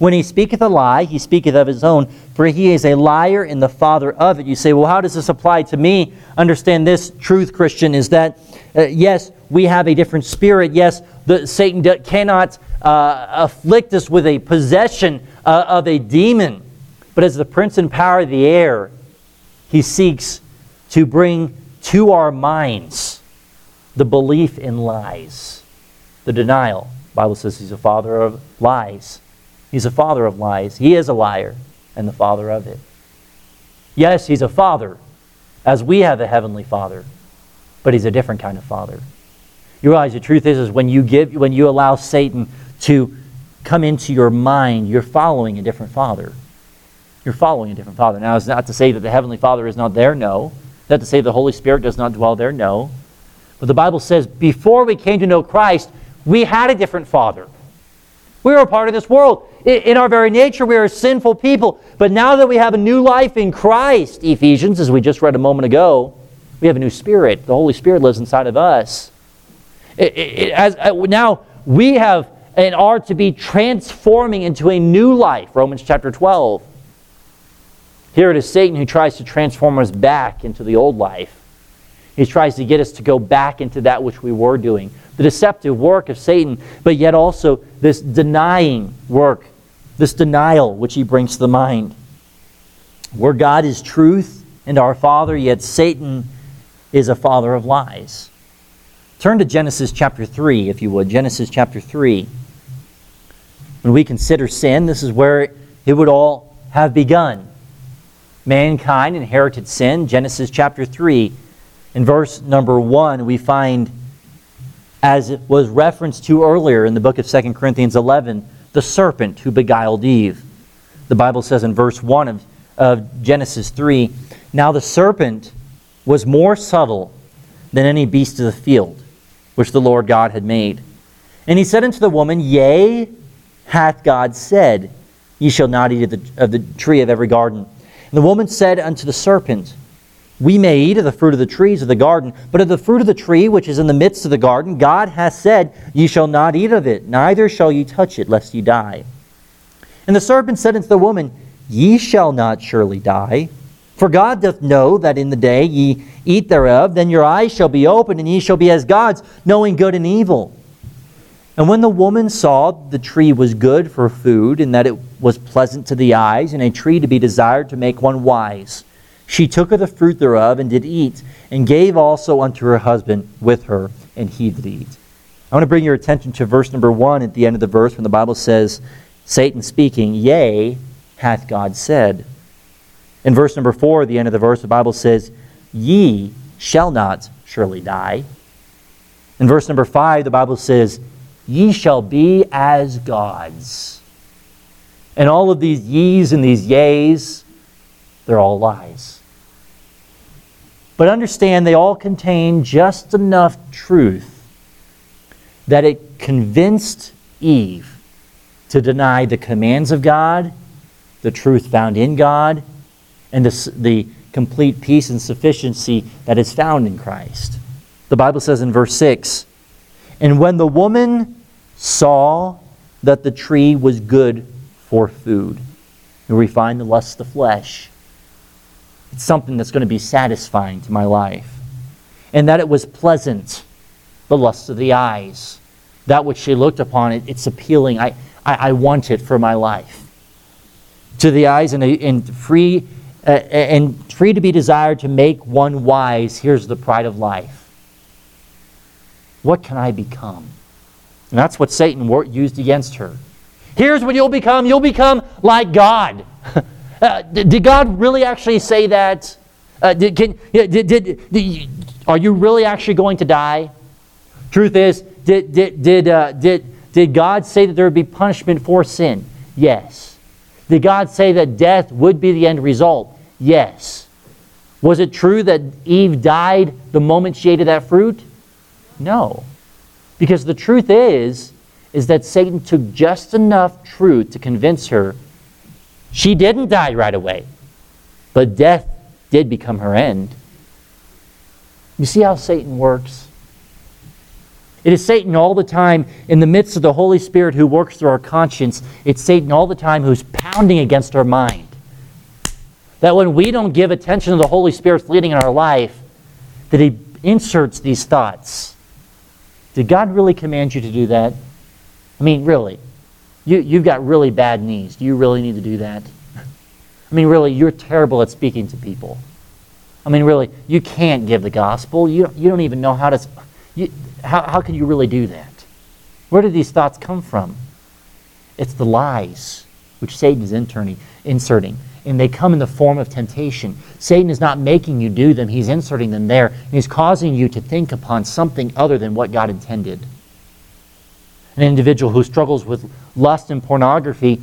When he speaketh a lie, he speaketh of his own, for he is a liar and the father of it. You say, well, how does this apply to me? Understand this truth, Christian, is that uh, yes, we have a different spirit. Yes, the, Satan do, cannot uh, afflict us with a possession uh, of a demon. But as the prince and power of the air, he seeks to bring to our minds the belief in lies, the denial. The Bible says he's a father of lies. He's a father of lies. He is a liar. and the father of it. Yes, he's a father, as we have a heavenly father, but he's a different kind of father. You realize the truth is, is when you give, when you allow Satan to come into your mind, you're following a different father. You're following a different father. Now, it's not to say that the heavenly father is not there, no. Not to say the Holy Spirit does not dwell there, no. But the Bible says before we came to know Christ, we had a different father. We are a part of this world. In our very nature, we are sinful people. But now that we have a new life in Christ, Ephesians, as we just read a moment ago, we have a new spirit. The Holy Spirit lives inside of us. It, it, as, uh, now we have and are to be transforming into a new life, Romans chapter 12. Here it is Satan who tries to transform us back into the old life. He tries to get us to go back into that which we were doing. The deceptive work of Satan, but yet also this denying work, this denial which he brings to the mind. Where God is truth and our Father, yet Satan is a father of lies. Turn to Genesis chapter 3, if you would. Genesis chapter 3. When we consider sin, this is where it would all have begun. Mankind inherited sin. Genesis chapter 3 in verse number 1, we find, as it was referenced to earlier in the book of 2 Corinthians 11, the serpent who beguiled Eve. The Bible says in verse 1 of, of Genesis 3 Now the serpent was more subtle than any beast of the field which the Lord God had made. And he said unto the woman, Yea, hath God said, Ye shall not eat of the, of the tree of every garden. And the woman said unto the serpent, we may eat of the fruit of the trees of the garden, but of the fruit of the tree which is in the midst of the garden, God hath said, Ye shall not eat of it, neither shall ye touch it, lest ye die. And the serpent said unto the woman, Ye shall not surely die. For God doth know that in the day ye eat thereof, then your eyes shall be opened, and ye shall be as gods, knowing good and evil. And when the woman saw the tree was good for food, and that it was pleasant to the eyes, and a tree to be desired to make one wise, she took of the fruit thereof and did eat, and gave also unto her husband with her, and he did eat. I want to bring your attention to verse number one at the end of the verse when the Bible says, Satan speaking, Yea, hath God said. In verse number four, at the end of the verse, the Bible says, Ye shall not surely die. In verse number five, the Bible says, Ye shall be as gods. And all of these ye's and these yeas, they're all lies. But understand they all contain just enough truth that it convinced Eve to deny the commands of God, the truth found in God, and the, the complete peace and sufficiency that is found in Christ. The Bible says in verse 6 And when the woman saw that the tree was good for food, and we find the lust of the flesh, something that's going to be satisfying to my life. And that it was pleasant, the lust of the eyes. That which she looked upon, it, it's appealing. I, I, I, want it for my life. To the eyes and, and free uh, and free to be desired to make one wise, here's the pride of life. What can I become? And that's what Satan used against her. Here's what you'll become. You'll become like God. Uh, did God really actually say that? Uh, did, can, did, did, did, are you really actually going to die? Truth is, did, did, did, uh, did, did God say that there would be punishment for sin? Yes. Did God say that death would be the end result? Yes. Was it true that Eve died the moment she ate of that fruit? No. Because the truth is, is that Satan took just enough truth to convince her she didn't die right away, but death did become her end. You see how Satan works? It is Satan all the time in the midst of the Holy Spirit who works through our conscience. It's Satan all the time who's pounding against our mind. That when we don't give attention to the Holy Spirit's leading in our life, that he inserts these thoughts. Did God really command you to do that? I mean, really. You, you've got really bad knees. Do you really need to do that? I mean, really, you're terrible at speaking to people. I mean, really, you can't give the gospel. You you don't even know how to. You, how, how can you really do that? Where do these thoughts come from? It's the lies. which Satan is interning, inserting. And they come in the form of temptation. Satan is not making you do them, he's inserting them there. And he's causing you to think upon something other than what God intended. An individual who struggles with lust and pornography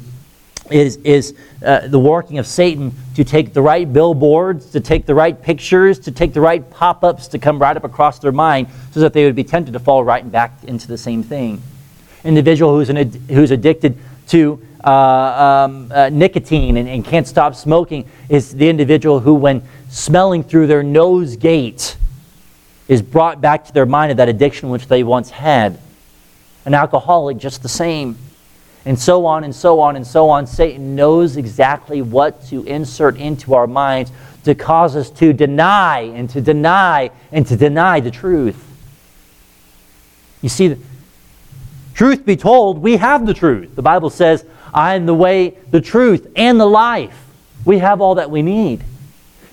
is, is uh, the working of Satan to take the right billboards, to take the right pictures, to take the right pop ups to come right up across their mind so that they would be tempted to fall right back into the same thing. Individual who's, an, who's addicted to uh, um, uh, nicotine and, and can't stop smoking is the individual who, when smelling through their nose gate, is brought back to their mind of that addiction which they once had. An alcoholic, just the same and so on and so on and so on. Satan knows exactly what to insert into our minds to cause us to deny and to deny and to deny the truth. You see, truth be told, we have the truth. The Bible says, I am the way, the truth, and the life. We have all that we need.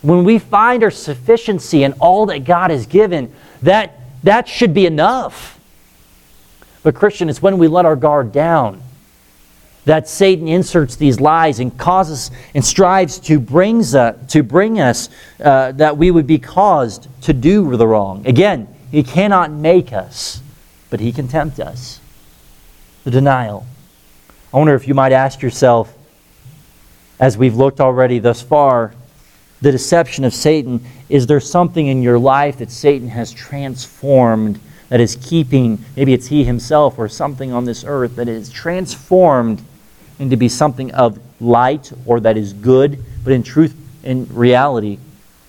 When we find our sufficiency in all that God has given, that, that should be enough. But, Christian, it's when we let our guard down that Satan inserts these lies and causes and strives to, brings, uh, to bring us uh, that we would be caused to do the wrong. Again, he cannot make us, but he can tempt us. The denial. I wonder if you might ask yourself, as we've looked already thus far, the deception of Satan, is there something in your life that Satan has transformed that is keeping, maybe it's he himself or something on this earth that is transformed into be something of light or that is good, but in truth, in reality,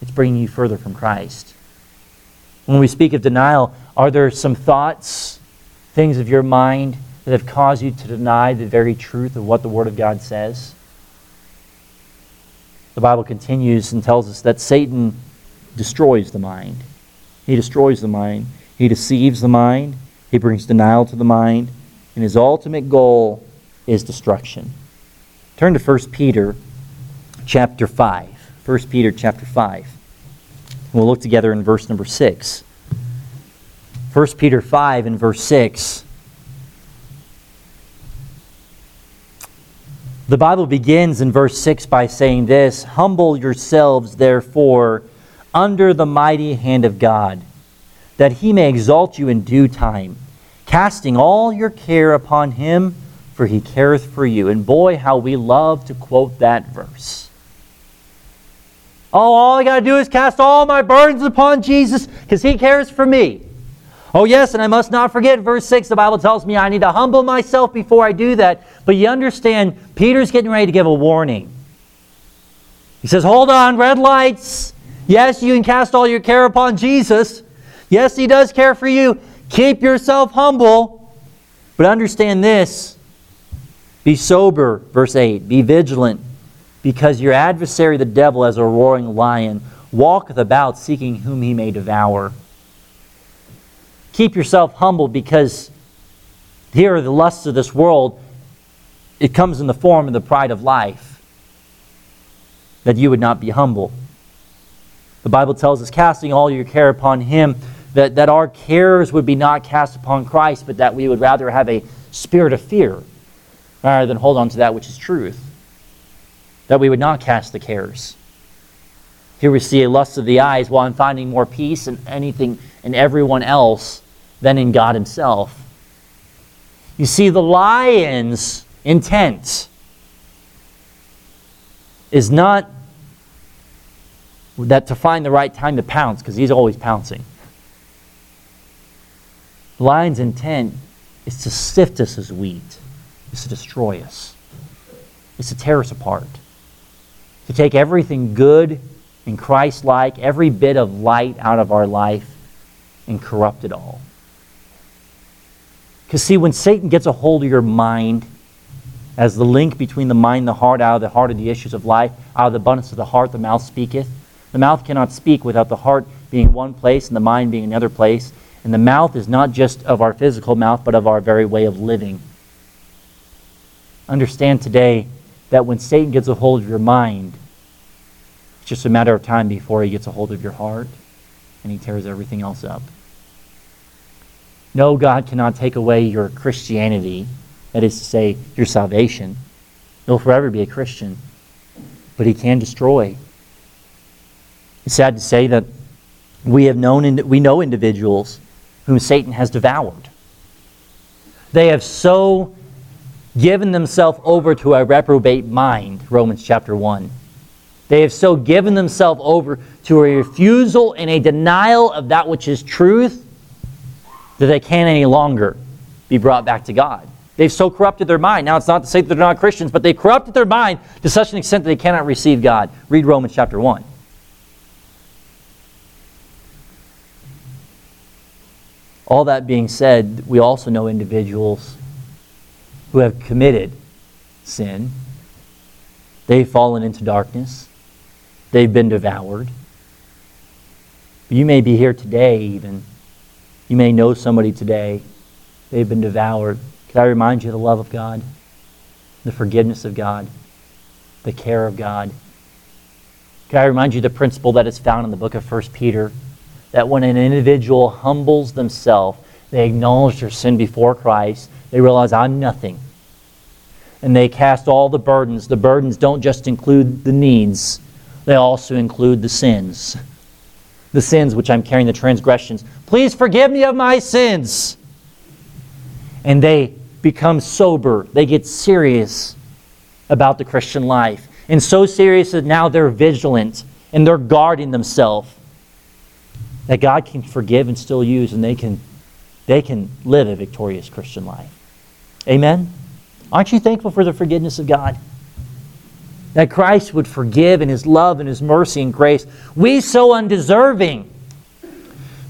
it's bringing you further from Christ. When we speak of denial, are there some thoughts, things of your mind that have caused you to deny the very truth of what the Word of God says? The Bible continues and tells us that Satan destroys the mind. He destroys the mind. He deceives the mind. He brings denial to the mind. And his ultimate goal is destruction. Turn to 1 Peter chapter 5. 1 Peter chapter 5. We'll look together in verse number 6. 1 Peter 5 and verse 6. The Bible begins in verse 6 by saying this Humble yourselves, therefore, under the mighty hand of God, that he may exalt you in due time, casting all your care upon him for he careth for you. And boy, how we love to quote that verse. Oh, all I got to do is cast all my burdens upon Jesus because he cares for me. Oh, yes, and I must not forget, verse 6, the Bible tells me I need to humble myself before I do that. But you understand, Peter's getting ready to give a warning. He says, Hold on, red lights. Yes, you can cast all your care upon Jesus. Yes, he does care for you. Keep yourself humble. But understand this be sober, verse 8. Be vigilant, because your adversary, the devil, as a roaring lion, walketh about seeking whom he may devour. Keep yourself humble, because here are the lusts of this world. It comes in the form of the pride of life, that you would not be humble. The Bible tells us, casting all your care upon him, that, that our cares would be not cast upon Christ, but that we would rather have a spirit of fear rather than hold on to that which is truth. That we would not cast the cares. Here we see a lust of the eyes while I'm finding more peace in anything and everyone else than in God Himself. You see, the lion's intent is not that to find the right time to pounce, because he's always pouncing. Lion's intent is to sift us as wheat is to destroy us, it's to tear us apart, to take everything good and Christ like, every bit of light out of our life, and corrupt it all. Because, see, when Satan gets a hold of your mind, as the link between the mind and the heart, out of the heart of the issues of life, out of the abundance of the heart, the mouth speaketh. The mouth cannot speak without the heart being one place and the mind being another place. And the mouth is not just of our physical mouth, but of our very way of living understand today that when Satan gets a hold of your mind, it's just a matter of time before he gets a hold of your heart and he tears everything else up. No, God cannot take away your Christianity, that is to say, your salvation. You'll forever be a Christian. But he can destroy. It's sad to say that we have known we know individuals whom Satan has devoured. They have so given themselves over to a reprobate mind, Romans chapter 1. They have so given themselves over to a refusal and a denial of that which is truth that they can't any longer be brought back to God. They've so corrupted their mind. Now, it's not to say that they're not Christians, but they've corrupted their mind to such an extent that they cannot receive God. Read Romans chapter 1. All that being said, we also know individuals who have committed sin. They've fallen into darkness. They've been devoured. You may be here today, even. You may know somebody today. They've been devoured. Could I remind you of the love of God, the forgiveness of God, the care of God? Could I remind you the principle that is found in the book of 1 Peter? That when an individual humbles themselves, they acknowledge their sin before Christ, they realize, I'm nothing. And they cast all the burdens. The burdens don't just include the needs, they also include the sins. The sins which I'm carrying, the transgressions. Please forgive me of my sins. And they become sober. They get serious about the Christian life. And so serious that now they're vigilant and they're guarding themselves that God can forgive and still use, and they can, they can live a victorious Christian life. Amen? Aren't you thankful for the forgiveness of God? That Christ would forgive in His love and His mercy and grace. We so undeserving.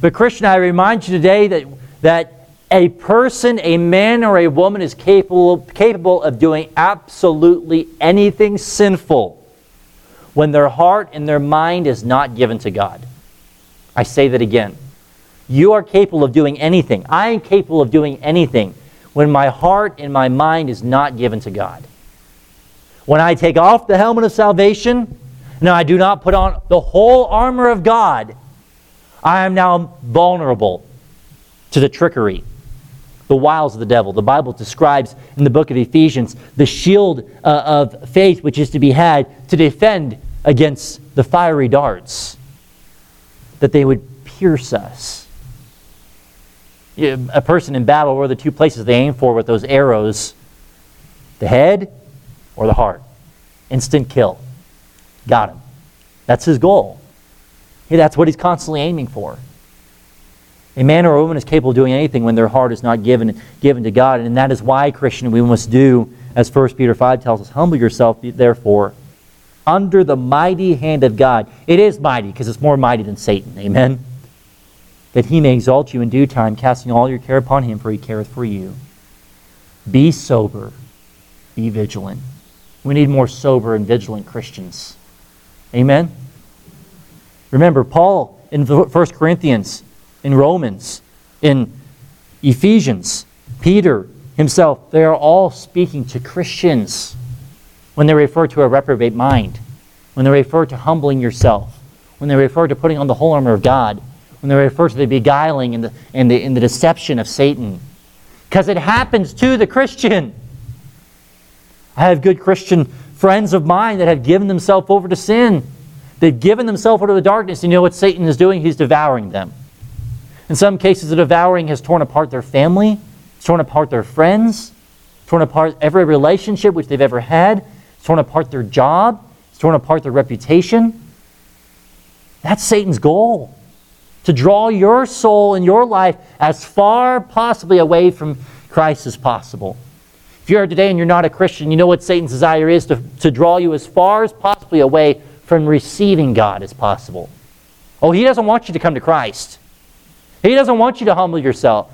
But, Christian, I remind you today that, that a person, a man or a woman, is capable, capable of doing absolutely anything sinful when their heart and their mind is not given to God. I say that again. You are capable of doing anything. I am capable of doing anything when my heart and my mind is not given to God. When I take off the helmet of salvation, now I do not put on the whole armor of God, I am now vulnerable to the trickery, the wiles of the devil. The Bible describes in the book of Ephesians the shield uh, of faith which is to be had to defend against the fiery darts that they would pierce us. A person in battle, where the two places they aim for with those arrows? The head or the heart? Instant kill. Got him. That's his goal. that's what he's constantly aiming for. A man or a woman is capable of doing anything when their heart is not given, given to God. And that is why, Christian, we must do, as 1 Peter 5 tells us, humble yourself, therefore, under the mighty hand of God. It is mighty because it's more mighty than Satan. Amen. That he may exalt you in due time, casting all your care upon him, for he careth for you. Be sober, be vigilant. We need more sober and vigilant Christians. Amen. Remember, Paul in 1 Corinthians, in Romans, in Ephesians, Peter himself, they are all speaking to Christians when they refer to a reprobate mind, when they refer to humbling yourself, when they refer to putting on the whole armor of God, when they refer to the beguiling and the, and the, and the deception of Satan. Because it happens to the Christian. I have good Christian friends of mine that have given themselves over to sin. They've given themselves over to the darkness. You know what Satan is doing? He's devouring them. In some cases, the devouring has torn apart their family, torn apart their friends, torn apart every relationship which they've ever had, torn apart their job, it's torn apart their reputation. That's Satan's goal to draw your soul and your life as far possibly away from Christ as possible. If you're here today and you're not a Christian, you know what Satan's desire is to, to draw you as far as possibly away from receiving God as possible. Oh, he doesn't want you to come to Christ. He doesn't want you to humble yourself.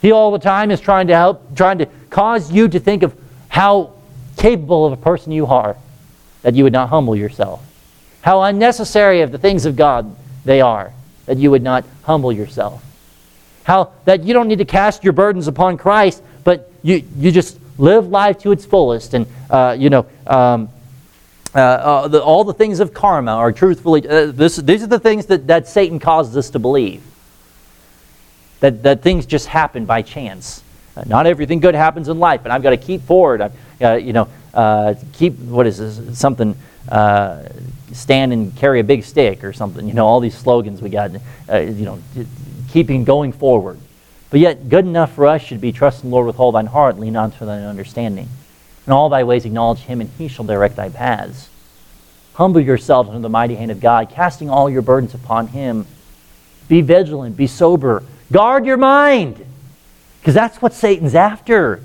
He all the time is trying to help, trying to cause you to think of how capable of a person you are, that you would not humble yourself. How unnecessary of the things of God they are, that you would not humble yourself. How that you don't need to cast your burdens upon Christ, but you, you just live life to its fullest. And, uh, you know, um, uh, uh, the, all the things of karma are truthfully, uh, this, these are the things that, that Satan causes us to believe. That, that things just happen by chance. Uh, not everything good happens in life, and I've got to keep forward. I've, uh, you know, uh, keep, what is this, something, uh, stand and carry a big stick or something. You know, all these slogans we got, uh, you know, keeping going forward. But yet, good enough for us should be trust in the Lord with all thine heart, lean on to thine understanding. In all thy ways acknowledge him, and he shall direct thy paths. Humble yourselves under the mighty hand of God, casting all your burdens upon him. Be vigilant, be sober, guard your mind, because that's what Satan's after.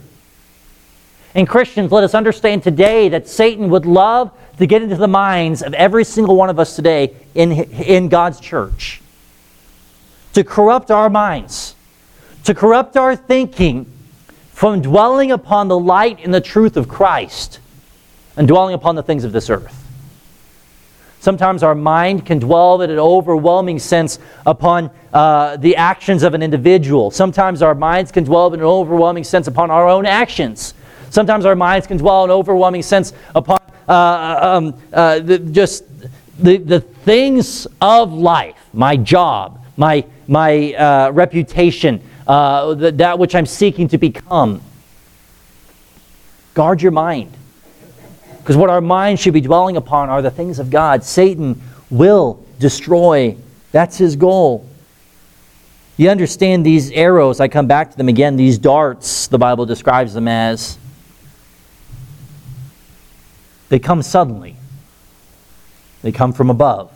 And Christians, let us understand today that Satan would love to get into the minds of every single one of us today in, in God's church, to corrupt our minds, to corrupt our thinking from dwelling upon the light and the truth of Christ and dwelling upon the things of this earth. Sometimes our mind can dwell in an overwhelming sense upon uh, the actions of an individual. Sometimes our minds can dwell in an overwhelming sense upon our own actions. Sometimes our minds can dwell in an overwhelming sense upon uh, um, uh, the, just the, the things of life my job, my, my uh, reputation, uh, that, that which I'm seeking to become. Guard your mind. Because what our mind should be dwelling upon are the things of God. Satan will destroy. That's his goal. You understand these arrows, I come back to them again, these darts, the Bible describes them as. They come suddenly, they come from above,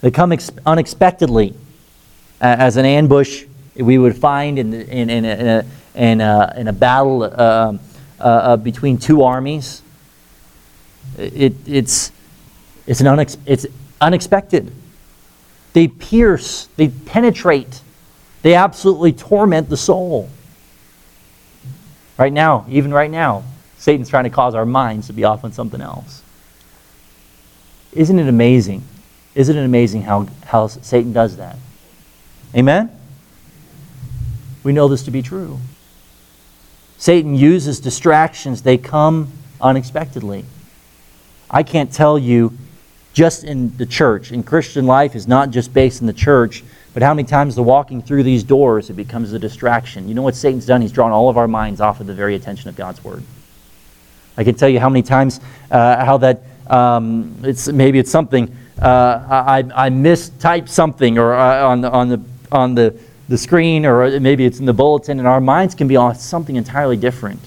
they come ex- unexpectedly as an ambush we would find in, in, in, a, in, a, in a battle. Uh, uh, uh, between two armies. It, it's, it's, an unex- it's unexpected. They pierce, they penetrate, they absolutely torment the soul. Right now, even right now, Satan's trying to cause our minds to be off on something else. Isn't it amazing? Isn't it amazing how, how Satan does that? Amen? We know this to be true. Satan uses distractions, they come unexpectedly. I can't tell you just in the church, in Christian life is not just based in the church, but how many times the walking through these doors it becomes a distraction. You know what Satan's done? He's drawn all of our minds off of the very attention of God's word. I can tell you how many times uh, how that um, it's maybe it's something uh, I, I mistyped something or uh, on the on the on the the screen or maybe it's in the bulletin, and our minds can be on something entirely different.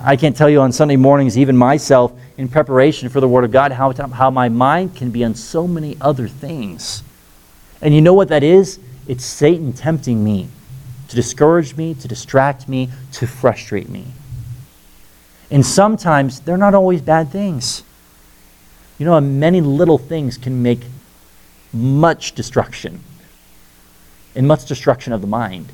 I can't tell you on Sunday mornings, even myself, in preparation for the Word of God, how, how my mind can be on so many other things. And you know what that is? It's Satan tempting me to discourage me, to distract me, to frustrate me. And sometimes they're not always bad things. You know, many little things can make much destruction and much destruction of the mind.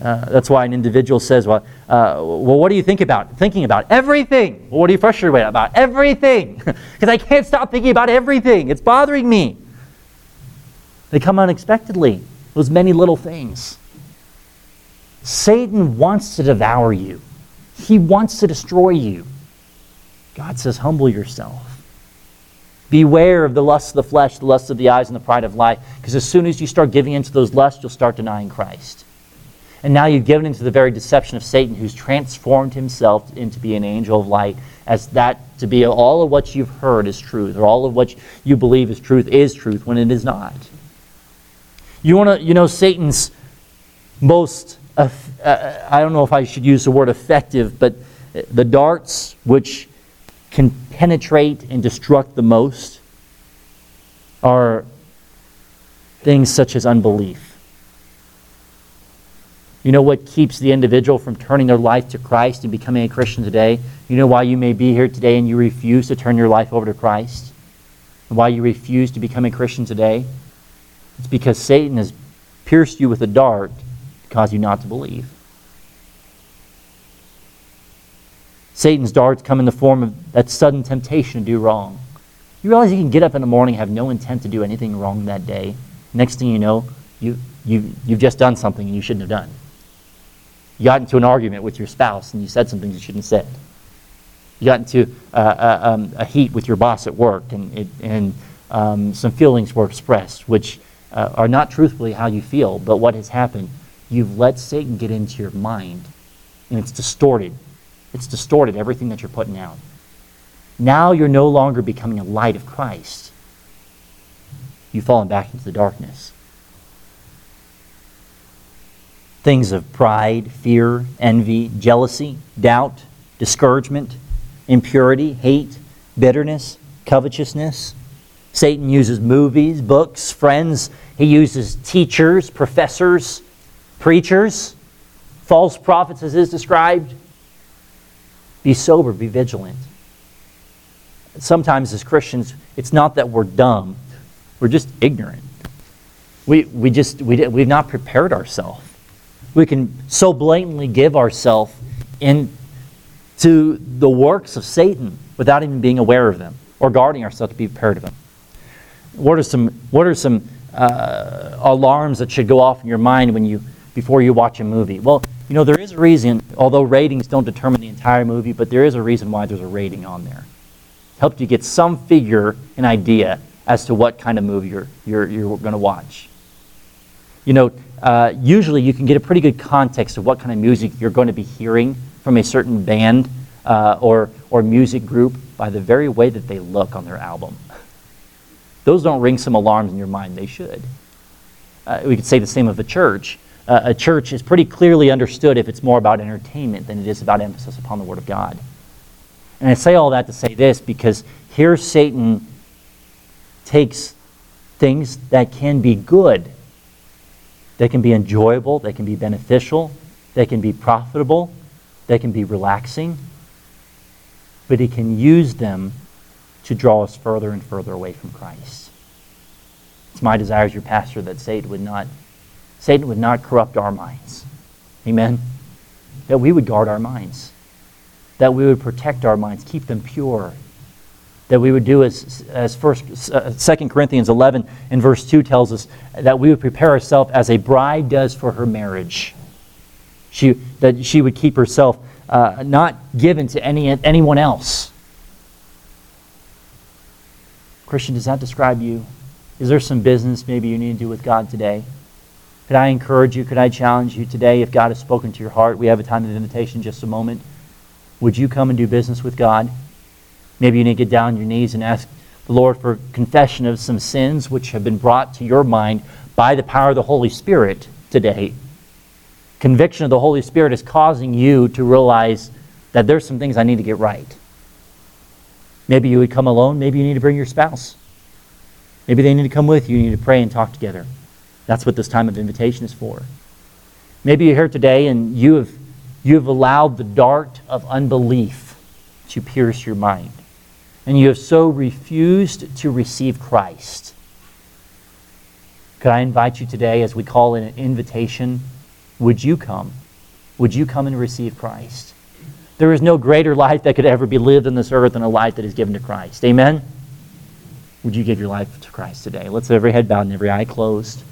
Uh, that's why an individual says, well, uh, well, what do you think about? Thinking about everything. Well, what are you frustrated about? Everything. Because I can't stop thinking about everything. It's bothering me. They come unexpectedly, those many little things. Satan wants to devour you, he wants to destroy you. God says, humble yourself. Beware of the lust of the flesh, the lust of the eyes, and the pride of life. Because as soon as you start giving into those lusts, you'll start denying Christ. And now you've given into the very deception of Satan, who's transformed himself into be an angel of light, as that to be all of what you've heard is truth, or all of what you believe is truth is truth, when it is not. You want to, you know, Satan's most, uh, I don't know if I should use the word effective, but the darts which can penetrate and destruct the most are things such as unbelief. You know what keeps the individual from turning their life to Christ and becoming a Christian today? You know why you may be here today and you refuse to turn your life over to Christ? And why you refuse to become a Christian today? It's because Satan has pierced you with a dart to cause you not to believe. Satan's darts come in the form of that sudden temptation to do wrong. You realize you can get up in the morning, have no intent to do anything wrong that day. Next thing you know, you, you, you've just done something you shouldn't have done. You got into an argument with your spouse and you said something you shouldn't have said. You got into uh, uh, um, a heat with your boss at work and, it, and um, some feelings were expressed, which uh, are not truthfully how you feel, but what has happened? You've let Satan get into your mind and it's distorted It's distorted everything that you're putting out. Now you're no longer becoming a light of Christ. You've fallen back into the darkness. Things of pride, fear, envy, jealousy, doubt, discouragement, impurity, hate, bitterness, covetousness. Satan uses movies, books, friends. He uses teachers, professors, preachers, false prophets, as is described. Be sober, be vigilant. Sometimes, as Christians, it's not that we're dumb, we're just ignorant. We, we just, we, we've not prepared ourselves. We can so blatantly give ourselves into the works of Satan without even being aware of them or guarding ourselves to be prepared of them. What are some, what are some uh, alarms that should go off in your mind when you, before you watch a movie? Well, you know, there is a reason, although ratings don't determine the entire movie, but there is a reason why there's a rating on there. It helps you get some figure, an idea as to what kind of movie you're, you're, you're going to watch. You know, uh, usually you can get a pretty good context of what kind of music you're going to be hearing from a certain band uh, or, or music group by the very way that they look on their album. Those don't ring some alarms in your mind, they should. Uh, we could say the same of a church. Uh, a church is pretty clearly understood if it's more about entertainment than it is about emphasis upon the Word of God. And I say all that to say this because here Satan takes things that can be good, they can be enjoyable, they can be beneficial, they can be profitable, they can be relaxing, but he can use them to draw us further and further away from Christ. It's my desire as your pastor that Satan would not Satan would not corrupt our minds. Amen. That we would guard our minds. That we would protect our minds, keep them pure. That we would do as, as first, uh, 2 Corinthians 11 and verse 2 tells us, that we would prepare ourselves as a bride does for her marriage. She, that she would keep herself uh, not given to any, anyone else. Christian, does that describe you? Is there some business maybe you need to do with God today? Could I encourage you? Could I challenge you today if God has spoken to your heart? We have a time of invitation, just a moment. Would you come and do business with God? Maybe you need to get down on your knees and ask the Lord for confession of some sins which have been brought to your mind by the power of the Holy Spirit today. Conviction of the Holy Spirit is causing you to realize that there's some things I need to get right. Maybe you would come alone. Maybe you need to bring your spouse. Maybe they need to come with you. You need to pray and talk together. That's what this time of invitation is for. Maybe you're here today and you have, you have allowed the dart of unbelief to pierce your mind. And you have so refused to receive Christ. Could I invite you today, as we call it an invitation, would you come? Would you come and receive Christ? There is no greater life that could ever be lived on this earth than a life that is given to Christ. Amen? Would you give your life to Christ today? Let's have every head bowed and every eye closed.